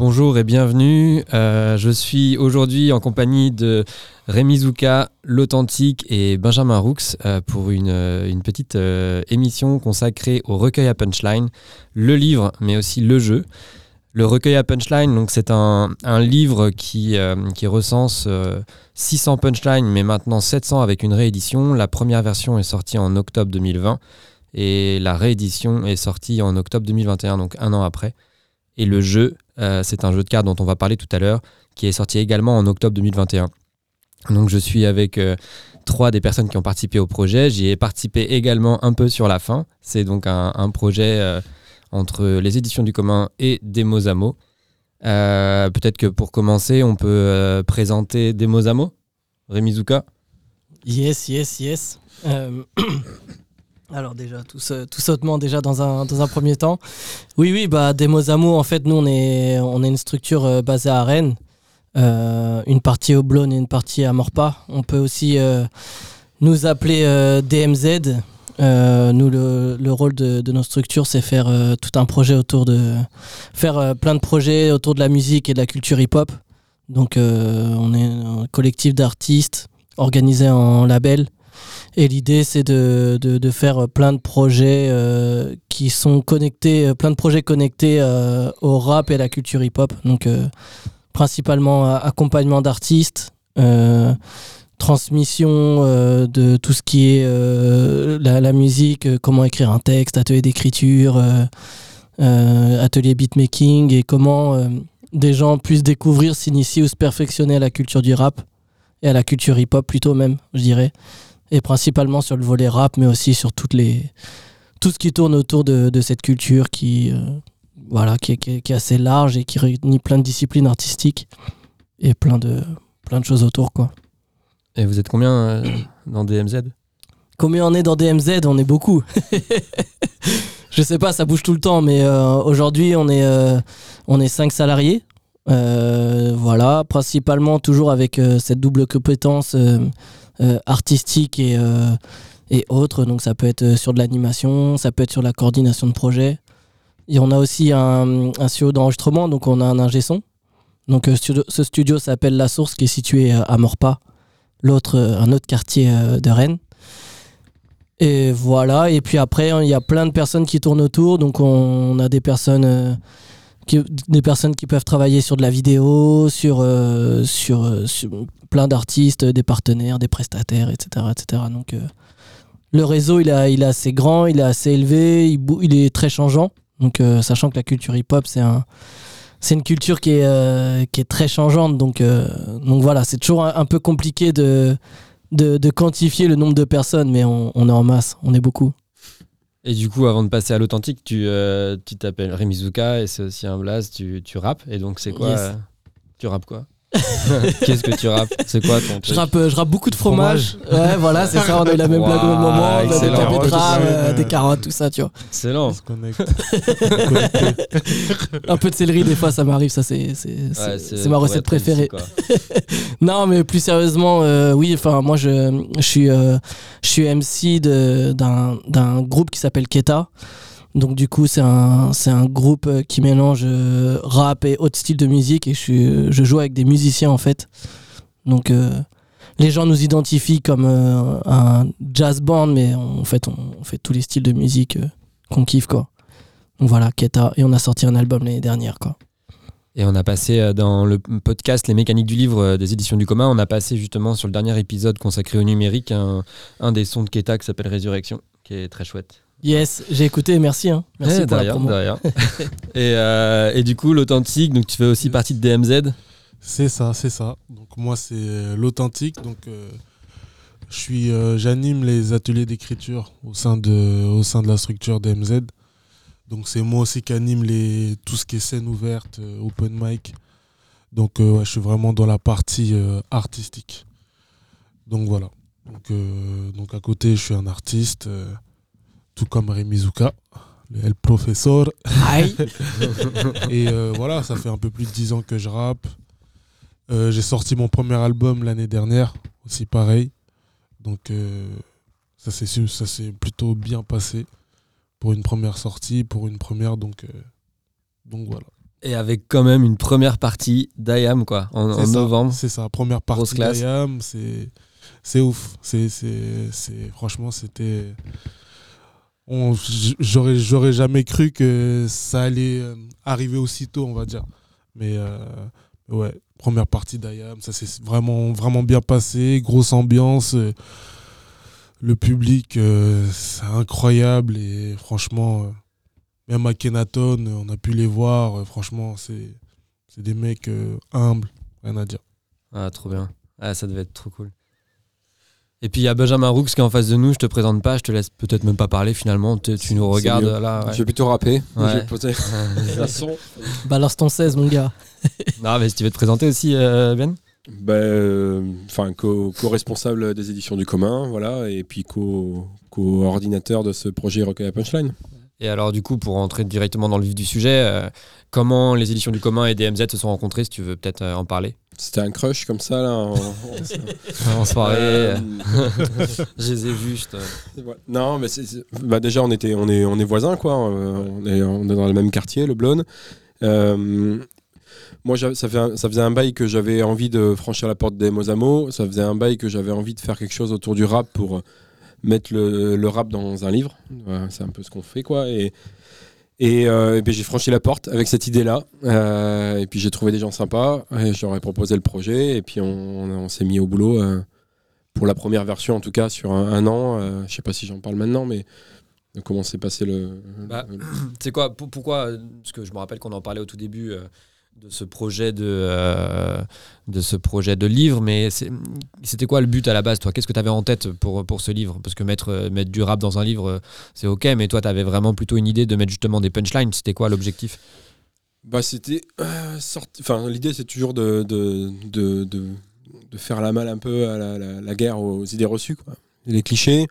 Bonjour et bienvenue. Euh, je suis aujourd'hui en compagnie de Rémi Zouka, l'Authentique et Benjamin Roux euh, pour une, euh, petite émission consacrée au recueil à punchline, le livre mais aussi le jeu. Le recueil à punchline, c'est un, livre qui, qui recense 600 punchlines mais maintenant 700 avec une réédition. La première version est sortie en octobre 2020 et la réédition est sortie en octobre 2021, donc un an après. Et le jeu, euh, c'est un jeu de cartes dont on va parler tout à l'heure, qui est sorti également en octobre 2021. Donc je suis avec euh, trois des personnes qui ont participé au projet. J'y ai participé également un peu sur la fin. C'est donc un, projet euh, entre les éditions du commun et Demos à mots. Peut-être que pour commencer, on peut présenter Demos à mots. Rémi Zouka? Yes, yes, yes. Alors déjà, tout, tout sautement déjà dans un, dans un premier temps. Oui, oui, bah, Demos Amour, en fait, nous, on est, on est une structure euh, basée à Rennes. Euh, une partie au Blône et une partie à Morpa. On peut aussi euh, nous appeler DMZ. nous, le, le, rôle de, de nos structures, c'est faire tout un projet autour de... faire plein de projets autour de la musique et de la culture hip-hop. Donc, on est un collectif d'artistes organisé en label et l'idée, c'est de, de, faire plein de projets euh, qui sont connectés, euh, plein de projets connectés euh, au rap et à la culture hip-hop. Donc, principalement accompagnement d'artistes, transmission de tout ce qui est la, la, musique, comment écrire un texte, atelier d'écriture, atelier beatmaking et comment des gens puissent découvrir, s'initier ou se perfectionner à la culture du rap et à la culture hip-hop plutôt même, je dirais et principalement sur le volet rap, mais aussi sur toutes les, tout ce qui tourne autour de, de cette culture qui, euh, voilà, qui est, qui, est, assez large et qui réunit plein de disciplines artistiques et plein de, plein de choses autour. Quoi. Et vous êtes combien euh, dans DMZ Combien on est dans DMZ On est beaucoup. Je sais pas, ça bouge tout le temps, mais euh, aujourd'hui on est, on est 5 salariés. voilà, principalement toujours avec cette double compétence euh, artistique et, euh, et autres. Donc ça peut être euh, sur de l'animation, ça peut être sur la coordination de projet. Et on a aussi un, studio d'enregistrement, donc on a un ingé son. Donc ce studio s'appelle La Source qui est situé à Morpa, l'autre un autre quartier de Rennes. Et voilà, et puis après il y a plein de personnes qui tournent autour, donc on, a des personnes des personnes qui peuvent travailler sur de la vidéo, sur, euh, euh, plein d'artistes, des partenaires, des prestataires, etc. etc. Donc euh, le réseau, il, est assez grand, il est assez élevé, il, est très changeant. Donc sachant que la culture hip-hop, c'est un... C'est une culture qui est, très changeante, donc, voilà, c'est toujours un, peu compliqué de, quantifier le nombre de personnes, mais on est en masse, on est beaucoup. Et du coup, avant de passer à l'authentique, tu euh, t'appelles Remizuka et c'est aussi un blaze, tu, tu rappes. Et donc, c'est quoi Tu rappes quoi? Qu'est-ce que tu rappes? C'est quoi ton truc? je rappe, je rappe beaucoup de fromage. Ouais, voilà, c'est ça. On a eu la même blague au moment. Des euh, des carottes, tout ça, tu vois. Excellent. un peu de céleri, des fois, ça m'arrive. Ça, c'est c'est ma recette préférée. non, mais plus sérieusement, euh, oui. Enfin, moi, je, je suis je suis MC d'un groupe qui s'appelle Keta. Donc du coup, c'est un, groupe euh, qui mélange euh, rap et autres styles de musique et je, je joue avec des musiciens en fait. Donc euh, les gens nous identifient comme un jazz band, mais en fait, on, fait tous les styles de musique qu'on kiffe quoi. Donc voilà, Keta, et on a sorti un album l'année dernière quoi. Et on a passé dans le podcast Les mécaniques du livre des éditions du commun, on a passé justement sur le dernier épisode consacré au numérique un, un des sons de Keta qui s'appelle Résurrection, qui est très chouette. Yes, j'ai écouté, merci. Hein. Merci eh, pour la promo. et, euh, et, du coup, l'authentique, donc tu fais aussi partie de DMZ C'est ça, c'est ça. Donc moi, c'est euh, l'authentique. Donc euh, je suis, j'anime les ateliers d'écriture au sein de, au sein de la structure DMZ. Donc c'est moi aussi qui anime les, tout ce qui est scène ouverte, open mic. Donc je suis vraiment dans la partie artistique. Donc voilà. Donc, donc à côté, je suis un artiste tout comme Remizuka, le professeur. et euh, voilà, ça fait un peu plus de 10 ans que je rappe. Euh, j'ai sorti mon premier album l'année dernière, aussi pareil. Donc euh, ça s'est plutôt bien passé pour une première sortie, pour une première, donc, donc voilà. Et avec quand même une première partie d'IAM, quoi, en, C'est en ça, novembre. C'est ça, première partie d'IAM, c'est ouf. C'est franchement c'était j'aurais j'aurais jamais cru que ça allait euh, arriver aussitôt, on va dire. Mais euh, ouais, première partie d'IAM, ça s'est vraiment vraiment bien passé, grosse ambiance. euh, le public, c'est incroyable et franchement, même à Kenaton, on a pu les voir. franchement, c'est c'est des mecs humbles, rien à dire. Ah, trop bien. Ah, ça devait être trop cool. Et puis il y a Benjamin Roux qui est en face de nous. Je te présente pas, je te laisse peut-être même pas parler finalement. Tu, tu nous regardes là. ouais. Je vais plutôt rapper. Ouais. Je vais poser un son. Balance ton 16, mon gars. non, mais si tu veux te présenter aussi, euh, Ben Ben, euh, Enfin, co- co-responsable des éditions du commun, voilà, et puis co- co-ordinateur de ce projet Recueil à Punchline. Et alors, du coup, pour entrer directement dans le vif du sujet, euh, comment les éditions du commun et DMZ se sont rencontrés, si tu veux peut-être euh, en parler? C'était un crush comme ça, là. en- en- soirée, Euh, je les ai vus. Non, mais bah déjà on était, on est, on est voisins quoi. On est, on est dans le même quartier, le Blône. Moi, ça, fait un- ça faisait un bail que j'avais envie de franchir la porte des Mosamo. Ça faisait un bail que j'avais envie de faire quelque chose autour du rap pour mettre le, le rap dans un livre. C'est un peu ce qu'on fait quoi. Et et, euh, puis j'ai franchi la porte avec cette idée-là. Euh, et puis j'ai trouvé des gens sympas. Et proposé le projet. Et puis on, on- s'est mis au boulot. euh, pour la première version en tout cas sur un, an. Je sais pas si j'en parle maintenant, mais comment s'est passé le. Bah, le- C'est quoi pour- Pourquoi Parce que je me rappelle qu'on en parlait au tout début de ce projet de, euh, de ce projet de livre, mais c'était quoi le but à la base, toi? Qu'est-ce que tu avais en tête pour, ce livre? Parce que mettre, euh, mettre du rap dans un livre, euh, c'est ok, mais toi, tu avais vraiment plutôt une idée de mettre justement des punchlines. C'était quoi l'objectif? Bah, c'était. Enfin, l'idée, c'est toujours de, faire la malle un peu à la, guerre aux idées reçues. Les clichés,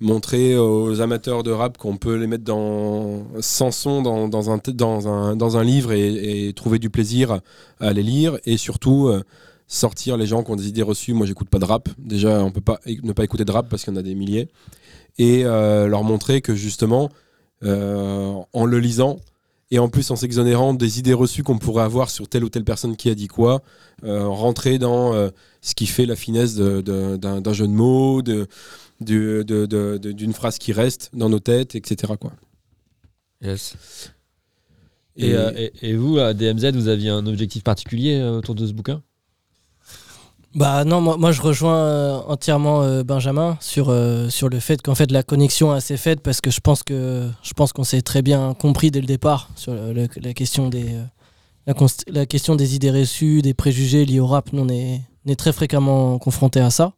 montrer aux amateurs de rap qu'on peut les mettre dans, sans son dans, un, livre et, trouver du plaisir à les lire, et surtout. euh, sortir les gens qui ont des idées reçues. Moi, j'écoute pas de rap. Déjà, on peut pas ne pas écouter de rap parce qu'il y en a des milliers. Et euh, leur montrer que justement, euh, en le lisant, et en plus en s'exonérant des idées reçues qu'on pourrait avoir sur telle ou telle personne qui a dit quoi, rentrer dans ce qui fait la finesse d'un jeu de mots, du- de- de- de- d'une phrase qui reste dans nos têtes, etc. Quoi. Yes. Et, euh, et- et vous, à DMZ, vous aviez un objectif particulier euh, autour de ce bouquin? Bah non, moi, moi je rejoins euh, entièrement euh, Benjamin sur, euh, sur le fait qu'en fait la connexion s'est faite parce que je pense que je pense qu'on s'est très bien compris dès le départ sur le- le- la question des euh, la question des idées reçues, des préjugés liés au rap. Nous, on est, on est très fréquemment confrontés à ça.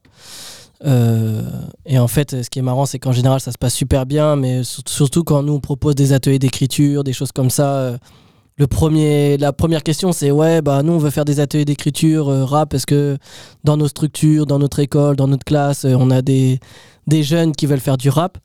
Euh, et en fait, ce qui est marrant, c'est qu'en général, ça se passe super bien, mais sur- surtout quand nous on propose des ateliers d'écriture, des choses comme ça. euh, le premier, la première question, c'est ouais, bah nous on veut faire des ateliers d'écriture euh, rap parce que dans nos structures, dans notre école, dans notre classe, on a des, des jeunes qui veulent faire du rap.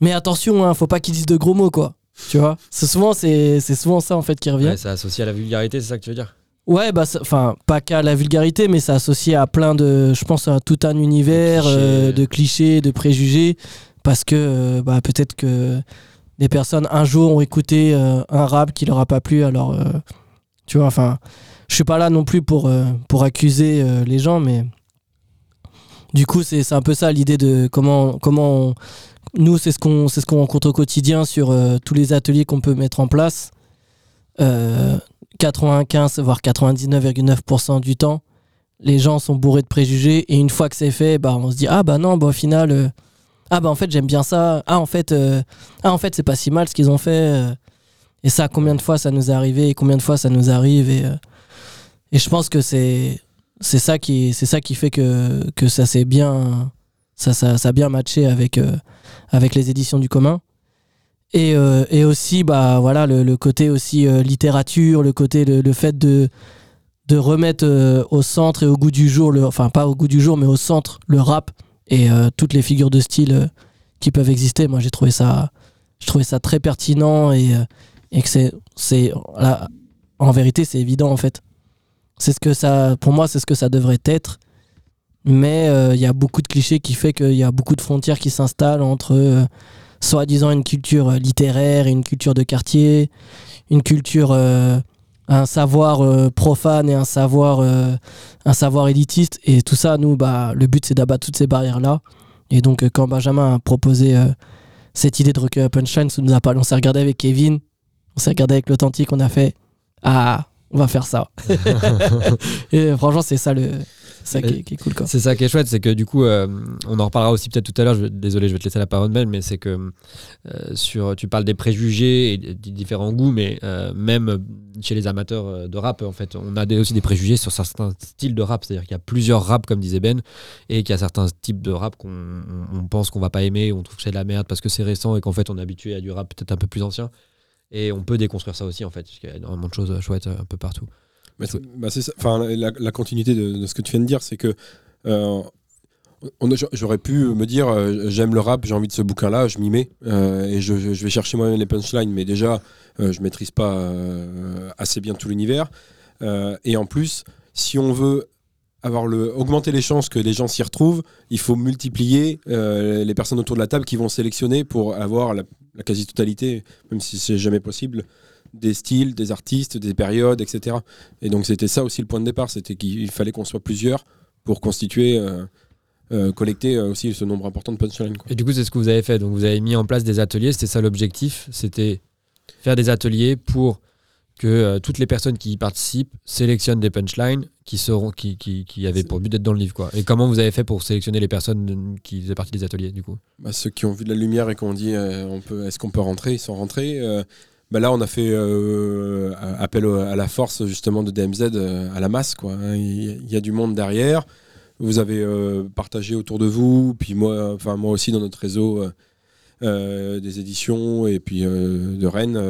Mais attention, hein, faut pas qu'ils disent de gros mots, quoi. Tu vois? C'est souvent, c'est souvent ça en fait qui revient. Ouais, C'est associé à la vulgarité, c'est ça que tu veux dire? Ouais, bah, ça- enfin, pas qu'à la vulgarité, mais c'est associé à plein de, je pense, à tout un univers De clichés. euh, de clichés, de préjugés, parce que euh, bah, peut-être que des personnes un jour ont écouté euh, un rap qui leur a pas plu, alors, tu vois, enfin, je suis pas là non plus pour, pour accuser les gens, mais du coup, c'est c'est un peu ça l'idée de comment, comment on- nous, c'est ce qu'on c'est ce qu'on rencontre au quotidien sur tous les ateliers qu'on peut mettre en place. Euh, 95 voire 99,9% du temps, les gens sont bourrés de préjugés et une fois que c'est fait, bah on se dit ah bah non, bah au final euh, ah bah en fait j'aime bien ça. Ah en fait euh, ah en fait c'est pas si mal ce qu'ils ont fait. euh. Et ça combien de fois ça nous est arrivé et combien de fois ça nous arrive et et je pense que c'est c'est ça qui c'est ça qui fait que que ça s'est bien ça, ça ça a bien matché avec avec les éditions du commun. Et, euh, et aussi, bah, voilà, le, le côté aussi euh, littérature, le côté, le, fait de, de remettre euh, au centre et au goût du jour, le, enfin pas au goût du jour, mais au centre, le rap et toutes les figures de style qui peuvent exister. Moi, j'ai trouvé ça, je trouvais ça très pertinent et, et que c'est, c'est, en vérité, c'est évident en fait. C'est ce que ça, pour moi, c'est ce que ça devrait être. Mais il y a beaucoup de clichés qui fait qu'il y a beaucoup de frontières qui s'installent entre soi-disant une culture euh, littéraire et une culture de quartier, une culture euh, un savoir euh, profane et un savoir, euh, un savoir élitiste. Et tout ça, nous, bah, le but, c'est d'abattre toutes ces barrières-là. Et donc, quand Benjamin a proposé cette idée de recueil punchline, ça nous a parlé. On s'est regardé avec Kevin, on s'est regardé avec l'authentique, on a fait Ah, on va faire ça. et franchement, c'est ça, le, ça qui, est, qui est cool. Quoi. C'est ça qui est chouette, c'est que du coup, euh, on en reparlera aussi peut-être tout à l'heure. Désolé, je vais te laisser la parole, Ben, mais c'est que euh, sur, tu parles des préjugés et des différents goûts, mais euh, même chez les amateurs euh, de rap, en fait, on a des- aussi des préjugés sur certains styles de rap. C'est-à-dire qu'il y a plusieurs raps, comme disait Ben, et qu'il y a certains types de rap qu'on on- on pense qu'on va pas aimer, on trouve que c'est de la merde parce que c'est récent et qu'en fait, on est habitué à du rap peut-être un peu plus ancien. Et on peut déconstruire ça aussi, en fait, parce qu'il y a énormément de choses chouettes euh, un peu partout. Bah. Enfin, la, continuité de, ce que tu viens de dire, c'est que euh, j'aurais pu me dire euh, j'aime le rap, j'ai envie de ce bouquin-là, je m'y mets euh, et je, vais chercher moi-même les punchlines, mais déjà je maîtrise pas assez bien tout l'univers. Et en plus, si on veut avoir le, augmenter les chances que les gens s'y retrouvent, il faut multiplier les personnes autour de la table qui vont sélectionner pour avoir la, la quasi-totalité, même si c'est jamais possible, des styles, des artistes, des périodes, etc. Et donc c'était ça aussi le point de départ, c'était qu'il fallait qu'on soit plusieurs pour constituer, euh, euh, collecter euh, aussi ce nombre important de punchlines. Et du coup, c'est ce que vous avez fait. Donc, vous avez mis en place des ateliers. C'était ça l'objectif. C'était faire des ateliers pour que euh, toutes les personnes qui y participent sélectionnent des punchlines qui seront qui, qui, qui avaient pour but d'être dans le livre. Quoi. Et comment vous avez fait pour sélectionner les personnes qui faisaient partie des ateliers, du coup? Bah, ceux qui ont vu de la lumière et qui ont dit euh, on peut, est-ce qu'on peut rentrer, ils sont rentrés. Euh, bah là, on a fait euh, appel à la force justement de DMZ euh, à la masse. Quoi. hein. Il y a du monde derrière. Vous avez euh, partagé autour de vous, puis moi, enfin moi aussi dans notre réseau euh, des éditions et puis de Rennes.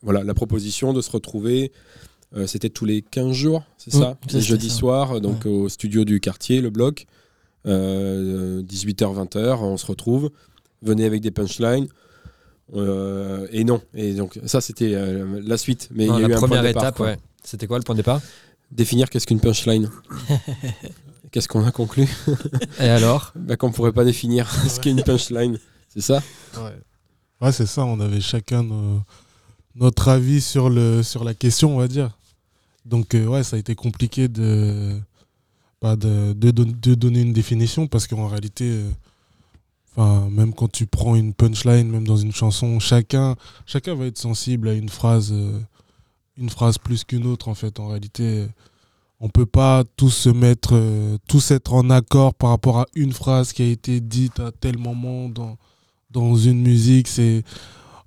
voilà, la proposition de se retrouver. C'était tous les 15 jours, c'est ça Les ça. soirs, donc au studio du quartier, le bloc. Euh, 18h-20h, on se retrouve. Venez avec des punchlines. Euh, et non. Et donc, ça, c'était euh, la suite. Mais il y a La eu un point première de départ, étape, quoi. ouais. C'était quoi le point de départ? Définir qu'est-ce qu'une punchline. qu'est-ce qu'on a conclu? Et alors? Bah, Qu'on pourrait pas définir ce qu'est une punchline. C'est ça? Ouais, Ouais, c'est ça, on avait chacun nos- notre avis sur, le, sur la question, on va dire. Donc, euh, ouais, ça a été compliqué de, bah, de, de, de donner une définition parce qu'en réalité, euh, même quand tu prends une punchline, même dans une chanson, chacun, chacun va être sensible à une phrase, euh, une phrase plus qu'une autre, en fait. En réalité, on peut pas tous se mettre, euh, tous être en accord par rapport à une phrase qui a été dite à tel moment dans, dans une musique. C'est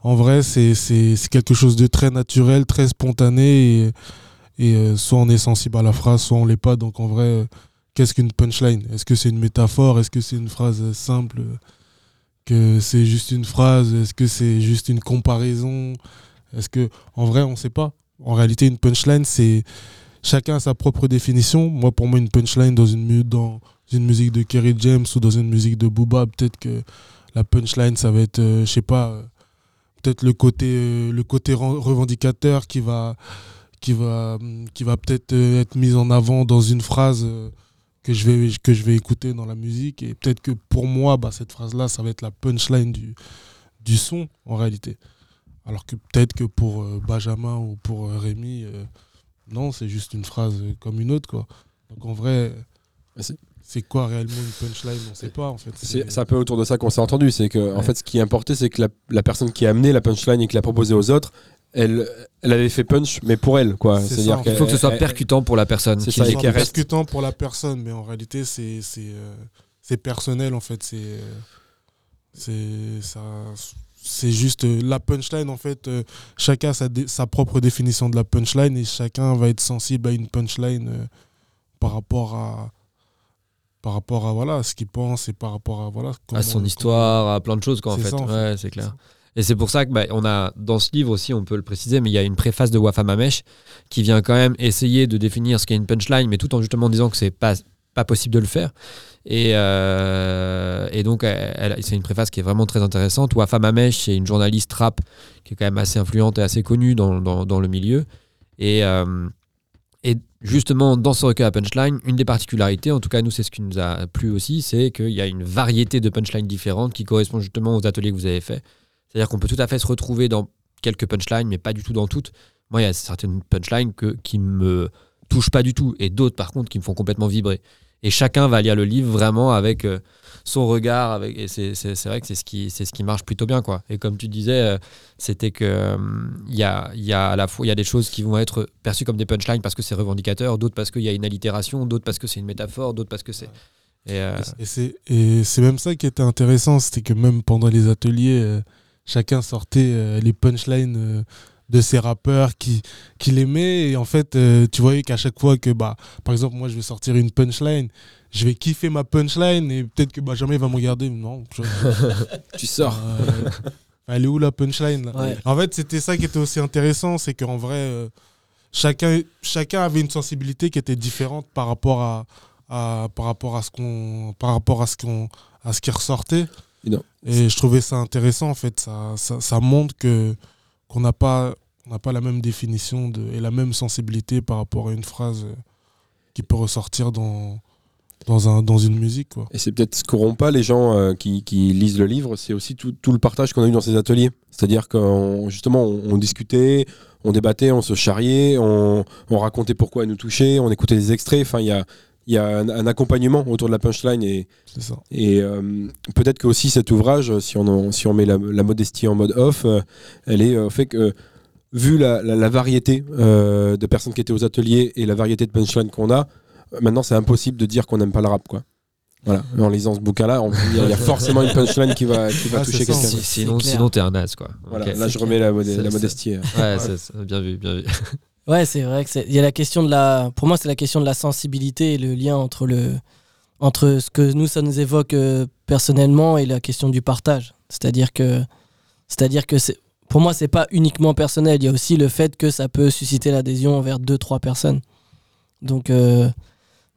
en vrai, c'est quelque chose de très naturel, très spontané. Et, et, euh, soit on est sensible à la phrase, soit on l'est pas. Donc en vrai, qu'est-ce qu'une punchline? Est-ce que c'est une métaphore? Est-ce que c'est une phrase simple? Que c'est juste une phrase Est-ce que c'est juste une comparaison? Est-ce que en vrai, on sait pas. En réalité, une punchline, c'est chacun a sa propre définition. Moi, pour moi, une punchline dans une, musique de Kerry James ou dans une musique de Booba, peut-être que la punchline, ça va être, euh, je sais pas, euh, peut-être le côté, euh, le côté revendicateur qui va, qui va, hum, qui va peut-être euh, être mis en avant dans une phrase euh, que je vais, que je vais écouter dans la musique. Et peut-être que pour moi, bah, cette phrase-là, ça va être la punchline du, du son en réalité. Alors que peut-être que pour euh, Benjamin ou pour euh, Rémi, euh, non, c'est juste une phrase comme une autre. Quoi. Donc en vrai, Mais c'est- quoi réellement une punchline? On ne sait pas en fait. C'est un peu autour de ça qu'on s'est entendu. C'est que, en fait, ce qui importait, c'est que la, la personne qui a amené la punchline et qui l'a proposée aux autres, elle, elle avait fait punch, mais pour elle. quoi. C'est en Il faut que ce soit percutant pour la personne. C'est ça, et l'écoute. qu'elle C'est reste- percutant pour la personne, mais en réalité, c'est c'est euh, personnel en fait. C'est euh, c'est ça. C'est juste euh, la punchline en fait. euh, chacun a sa, propre définition de la punchline et chacun va être sensible à une punchline euh, par rapport à par rapport à voilà ce qu'il pense et par rapport à voilà à son histoire, à plein de choses, quoi, en C'est fait. ça, en fait. Ouais, c'est clair. Et c'est pour ça que bah, on a dans ce livre aussi, on peut le préciser, mais il y a une préface de Wafam Amesh qui vient quand même essayer de définir ce qu'est une punchline, mais tout en justement disant que c'est pas pas possible de le faire. Et, euh, donc, c'est une préface qui est vraiment très intéressante. Wafam Amesh, c'est une journaliste rap qui est quand même assez influente et assez connue dans, dans, le milieu. Et, euh, et justement, dans ce recueil à punchline, une des particularités, en tout cas nous c'est ce qui nous a plu aussi, c'est qu'il y a une variété de punchlines différentes qui correspondent justement aux ateliers que vous avez faits. C'est-à-dire qu'on peut tout à fait se retrouver dans quelques punchlines, mais pas du tout dans toutes. Moi, il y a certaines punchlines que, qui me touchent pas du tout, et d'autres, par contre, qui me font complètement vibrer. Et chacun va lire le livre vraiment avec euh, son regard, avec, et c'est vrai que c'est ce, qui, c'est ce qui marche plutôt bien. Quoi. Et comme tu disais, euh, c'était que euh, il y, a, y a y a des choses qui vont être perçues comme des punchlines parce que c'est revendicateur, d'autres parce qu'il y a une allitération, d'autres parce que c'est une métaphore, d'autres parce que c'est. Et, Et c'est même ça qui était intéressant, c'était que même pendant les ateliers, chacun sortait euh, les punchlines euh, de ses rappeurs qui qu'il aimait et en fait euh, tu voyais qu'à chaque fois que bah par exemple moi je vais sortir une punchline, je vais kiffer ma punchline et peut-être que Benjamin il va me regarder non je- Tu sors. euh, elle est où la punchline là? Ouais. En fait, c'était ça qui était aussi intéressant, c'est qu'en vrai, euh, chacun, chacun avait une sensibilité qui était différente par rapport à, à- par rapport à ce qu'on, par rapport à ce qu'on, à ce qui ressortait. Et je trouvais ça intéressant en fait. Ça, ça, ça montre que qu'on n'a pas, on n'a pas la même définition de, et la même sensibilité par rapport à une phrase euh, qui peut ressortir dans, dans un, dans une musique quoi. Et c'est peut-être ce qu'auront pas les gens euh, qui, qui lisent le livre, c'est aussi tout, tout le partage qu'on a eu dans ces ateliers. C'est-à-dire qu'on justement on, on discutait, on débattait, on se charriait, on, on racontait pourquoi elle nous touchait, on écoutait des extraits. Enfin, il y a, il y a un, un accompagnement autour de la punchline et, euh, peut-être que aussi cet ouvrage, si on, en- si on met la, la modestie en mode off, euh, elle est au fait que vu la, la- la variété euh, de personnes qui étaient aux ateliers et la variété de punchlines qu'on a, euh, maintenant c'est impossible de dire qu'on n'aime pas le rap quoi. Voilà, en lisant ce bouquin-là, on- il y, a- il y a forcément une punchline qui va, qui va Ah, toucher quelqu'un. sinon, sinon t'es un as quoi. Voilà, là je remets la, modestie. euh. Ouais, bien vu, bien vu. Ouais, c'est vrai que c'est. Il y a la question de la. Pour moi, c'est la question de la sensibilité et le lien entre le entre ce que nous ça nous évoque euh, personnellement et la question du partage. C'est-à-dire que c'est-à-dire que c'est pour moi c'est pas uniquement personnel. Il y a aussi le fait que ça peut susciter l'adhésion envers deux trois personnes. Donc euh,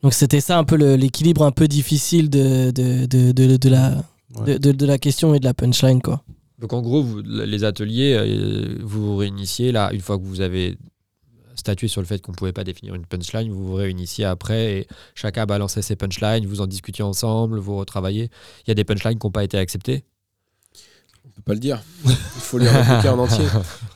donc c'était ça un peu l'équilibre un peu difficile de de, de, de, de la Ouais. de, la question et de la punchline quoi. Donc en gros, vous- les ateliers, euh, vous vous réunissiez là, une fois que vous avez statué sur le fait qu'on ne pouvait pas définir une punchline, vous vous réunissiez après et chacun balançait ses punchlines, vous en discutiez ensemble, vous retravaillez. Il y a des punchlines qui n'ont pas été acceptées. On peut pas le dire. Il faut lire le bouquin en entier.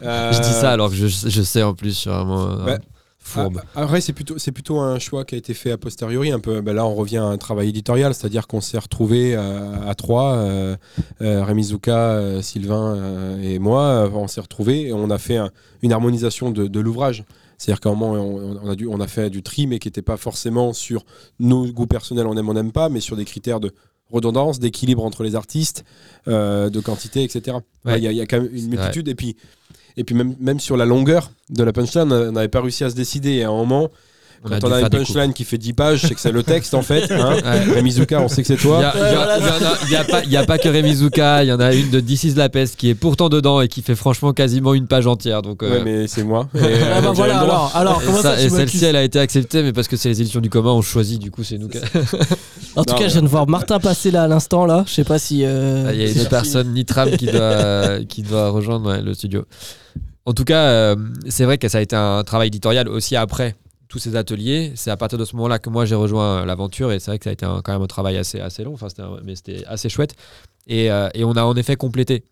Euh, Je dis ça alors que je, je sais en plus, je suis vraiment euh, Ouais. fourbe. Ah, Après, c'est plutôt, c'est plutôt un choix qui a été fait a posteriori. Un peu. Ben là, on revient à un travail éditorial, c'est-à-dire qu'on s'est retrouvés à, à trois, euh, euh, Rémi Zouka, euh, Sylvain euh, et moi, euh, on s'est retrouvés et on a fait un- une harmonisation de, de l'ouvrage. C'est-à-dire qu'à un moment, on, on a, dû, on a fait du tri, mais qui n'était pas forcément sur nos goûts personnels, on aime, on n'aime pas, mais sur des critères de redondance, d'équilibre entre les artistes, euh, de quantité, etc. Il Ouais. y, a- il y a quand même une multitude. Et puis, et puis même, même sur la longueur de la punchline, on n'avait pas réussi à se décider. Et à un moment, On quand dû on a faire une punchline qui fait 10 pages, c'est que c'est le texte en fait. Hein Ouais. Rémi Zuka, on sait que c'est Il toi. n'y a, il y a- a- a pas- il y a pas que Rémi Zuka, il y en a une de This is la peste qui est pourtant dedans et qui fait franchement quasiment une page entière. Donc, euh, Ouais, mais c'est moi. Et, Ah euh, bah voilà j'avais le droit. alors alors et comment ça- ça, et celle-ci, elle a été acceptée, mais parce que c'est les éditions du commun ont choisi, du coup, c'est nous. qui- En tout Non, cas, je viens de voir Martin passer là à l'instant là. Je sais pas si. euh, Ah, Il y a une personne, Nitram, qui doit, qui doit rejoindre ouais, le studio. En tout cas, euh, c'est vrai que ça a été un travail éditorial aussi après tous ces ateliers. C'est à partir de ce moment-là que moi j'ai rejoint l'aventure et c'est vrai que ça a été un- quand même un travail assez, assez long, enfin, un- mais c'était assez chouette. Et, euh, et on a en effet complété.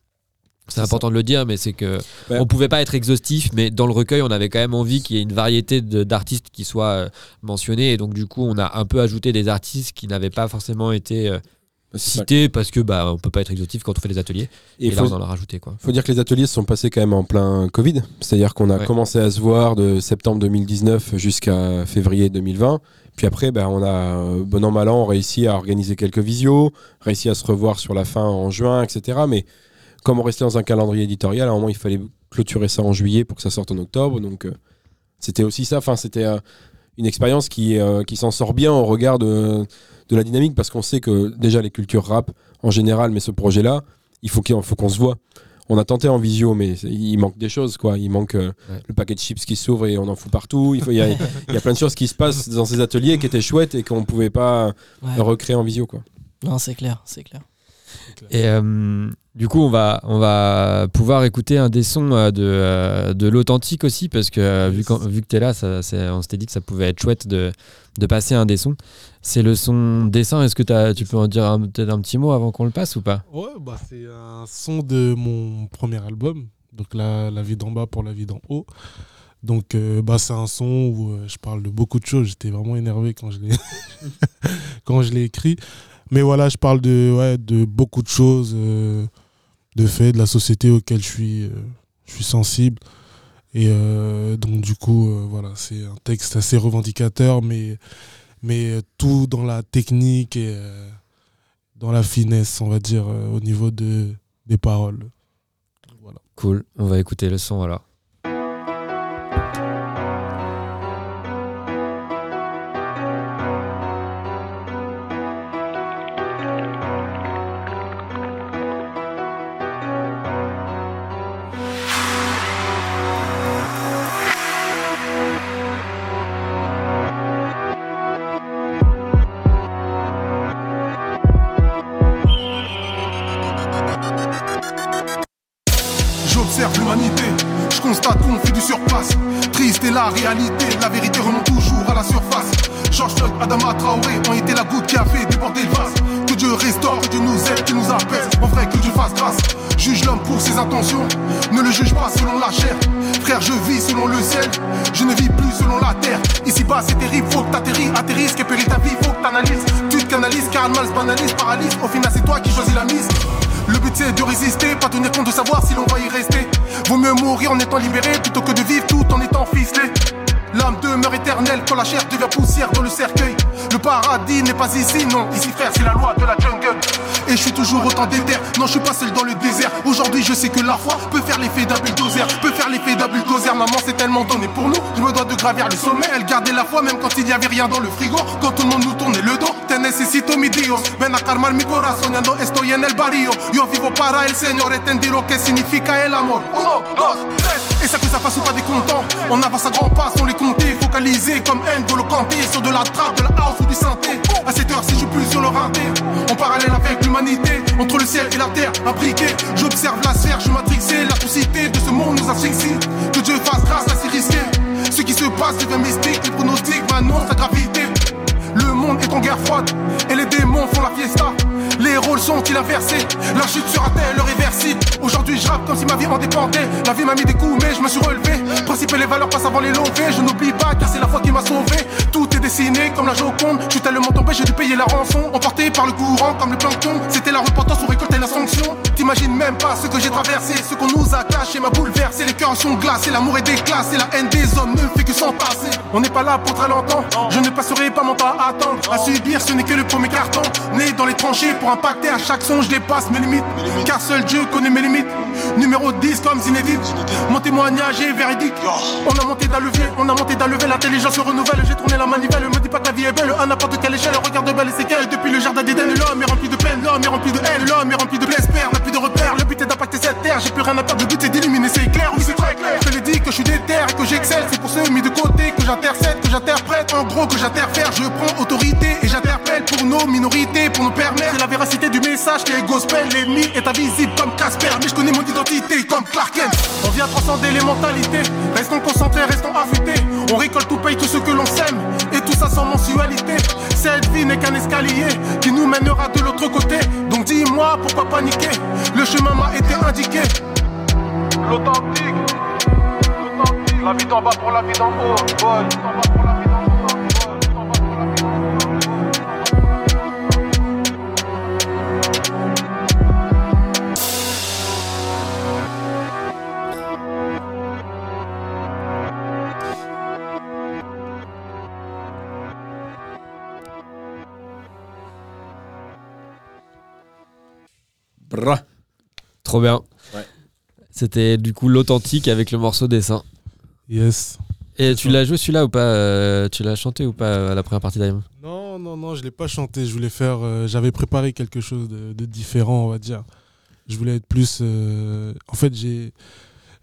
C'est important de le dire, mais c'est que Ouais. on pouvait pas être exhaustif, mais dans le recueil, on avait quand même envie qu'il y ait une variété d'artistes qui soient euh, mentionnés, et donc du coup, on a un peu ajouté des artistes qui n'avaient pas forcément été cités parce que bah on peut pas être exhaustif quand on fait les ateliers. Et Et, il là, faut, on en a rajouté quoi. faut dire que les ateliers se sont passés quand même en plein Covid. C'est-à-dire qu'on a Ouais. commencé à se voir de septembre 2019 jusqu'à février 2020. Puis après, ben, on a, euh, bon an, mal an, réussi à organiser quelques visios, réussi à se revoir sur la fin en juin, etc. Mais comme on restait dans un calendrier éditorial, à un moment, il fallait clôturer ça en juillet pour que ça sorte en octobre. Donc, euh, c'était aussi ça. Enfin, c'était euh, une expérience qui, euh, qui s'en sort bien au regard de, de la dynamique parce qu'on sait que déjà les cultures rap en général, mais ce projet-là, il faut qu'on se voit. On a tenté en visio, mais il manque des choses, quoi. Il manque euh, Ouais. le paquet de chips qui s'ouvre et on en fout partout. Il faut- il y, a, il y a plein de choses qui se passent dans ces ateliers qui étaient chouettes et qu'on pouvait pas ouais. recréer en visio, quoi. Non, c'est clair, c'est clair. Et euh, du coup, on va, on va pouvoir écouter un des sons euh, de, euh, de l'authentique aussi, parce que vu, vu que tu es là, ça, on s'était dit que ça pouvait être chouette de, de passer un des sons. C'est le son dessin. Est-ce que tu peux en dire un- peut-être un petit mot avant qu'on le passe ou pas? Ouais, bah, c'est un son de mon premier album, donc la, la vie d'en bas pour la vie d'en haut. Donc, euh, bah, c'est un son où je parle de beaucoup de choses. J'étais vraiment énervé quand je l'ai quand je l'ai écrit. Mais voilà, je parle de, ouais, de beaucoup de choses, euh, de faits, de la société auquel je suis, euh, je suis sensible. Et euh, donc, du coup, voilà, c'est un texte assez revendicateur, mais, mais tout dans la technique et dans la finesse, on va dire, au niveau de, des paroles. Voilà. Cool, on va écouter le son alors. Entre le ciel et la terre, imbriqué. J'observe la sphère, je matrixé. L'atrocité de ce monde nous asphyxie. Que Dieu fasse grâce à ces risqués. Ce qui se passe devient mystique. Les pronostics m'annoncent la gravité. Le monde est en guerre froide et les démons font la fiesta. Les rôles sont-ils inversés? La chute sera-t-elle réversible? Aujourd'hui je rappe comme si ma vie en dépendait. La vie m'a mis des coups mais je me suis relevé. Principe et les valeurs passent avant les levées. Je n'oublie pas car c'est la foi qui m'a sauvé. Dessiné comme la Joconde. Je suis tellement tombé, j'ai dû payer la rançon. Emporté par le courant comme le plancton. C'était la repentance ou récolter la sanction. T'imagines même pas ce que j'ai traversé. Ce qu'on nous a caché m'a bouleversé. Les cœurs sont glacés, l'amour est déclassé. La haine des hommes ne fait que s'entasser. On n'est pas là pour très longtemps. Je ne passerai pas mon temps à attendre. À subir, ce n'est que le premier carton. Né dans les tranchées pour impacter à chaque son, je dépasse mes limites. Car seul Dieu connaît mes limites. Numéro 10 comme Zinedine. Mon témoignage est véridique. On a monté d'un levier, on a monté d'un levier. L'intelligence se renouvelle. J'ai tourné la manivelle. Me dis pas que la vie est belle. À n'importe quelle échelle. Regarde belle et séquelles. Depuis le jardin d'Éden, l'homme est rempli de peine. L'homme est rempli de haine. L'homme est rempli de blespère. N'a plus de repères. Le but est d'impacter cette terre. J'ai plus rien à perdre. Le but c'est d'illuminer. C'est clair, oui, c'est très clair. Dit que je suis déter et que j'excelle. C'est pour ceux mis de côté que j'intercède, que j'interprète. En gros, que j'interfère. Je prends autorité et j'interpelle pour nos minorités, pour nos permettre. C'est la véracité du message qui est gospel. L'ennemi est invisible comme Casper. Mais je connais mon identité comme Clark Kent. On vient transcender les mentalités. Restons concentrés, restons affûtés. On récolte tout paye tout ce que l'on sème. Et tout ça sans mensualité. Cette vie n'est qu'un escalier qui nous mènera de l'autre côté. Donc dis-moi pourquoi paniquer. Le chemin m'a été indiqué. L'authentique. La vie d'en bas pour la vie d'en haut. Bra. Trop bien. Ouais. C'était du coup l'authentique avec le morceau dessin. Yes. Et tu l'as joué celui-là ou pas euh, Tu l'as chanté ou pas euh, à la première partie d'Aim Non, non, non, je l'ai pas chanté. Je voulais faire. euh, J'avais préparé quelque chose de, de différent, on va dire. Je voulais être plus. euh, En fait, j'ai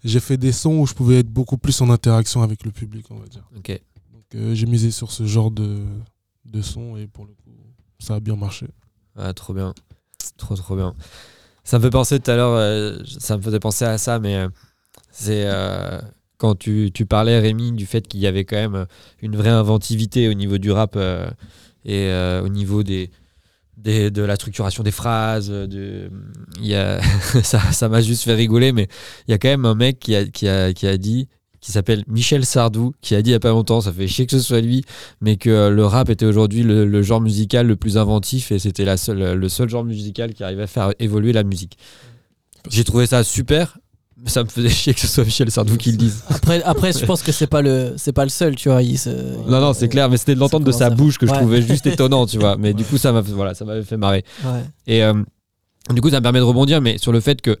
j'ai fait des sons où je pouvais être beaucoup plus en interaction avec le public, on va dire. Ok. Donc euh, j'ai misé sur ce genre de de son et pour le coup, ça a bien marché. Ah, trop bien. Trop, trop bien. Ça me fait penser tout à l'heure, euh, ça me faisait penser à ça, mais euh, c'est euh, quand tu, tu parlais, Rémi, du fait qu'il y avait quand même une vraie inventivité au niveau du rap euh, et euh, au niveau des, des, de la structuration des phrases. De, il y a, ça ça m'a juste fait rigoler, mais il y a quand même un mec qui a, qui a, qui a dit qui s'appelle Michel Sardou, qui a dit il y a pas longtemps, ça fait chier que ce soit lui, mais que euh, le rap était aujourd'hui le, le genre musical le plus inventif et c'était la seule, le seul genre musical qui arrivait à faire évoluer la musique. J'ai trouvé ça super, ça me faisait chier que ce soit Michel Sardou qui le dise. Après, après je pense que c'est pas le c'est pas le seul, tu vois. Il se- Non, non, c'est clair, mais c'était de l'entendre de sa bouche que je Ouais. trouvais juste étonnant, tu vois. Mais du coup, ça m'a voilà, ça m'avait fait marrer. Ouais. Et euh, du coup, ça me permet de rebondir, mais sur le fait que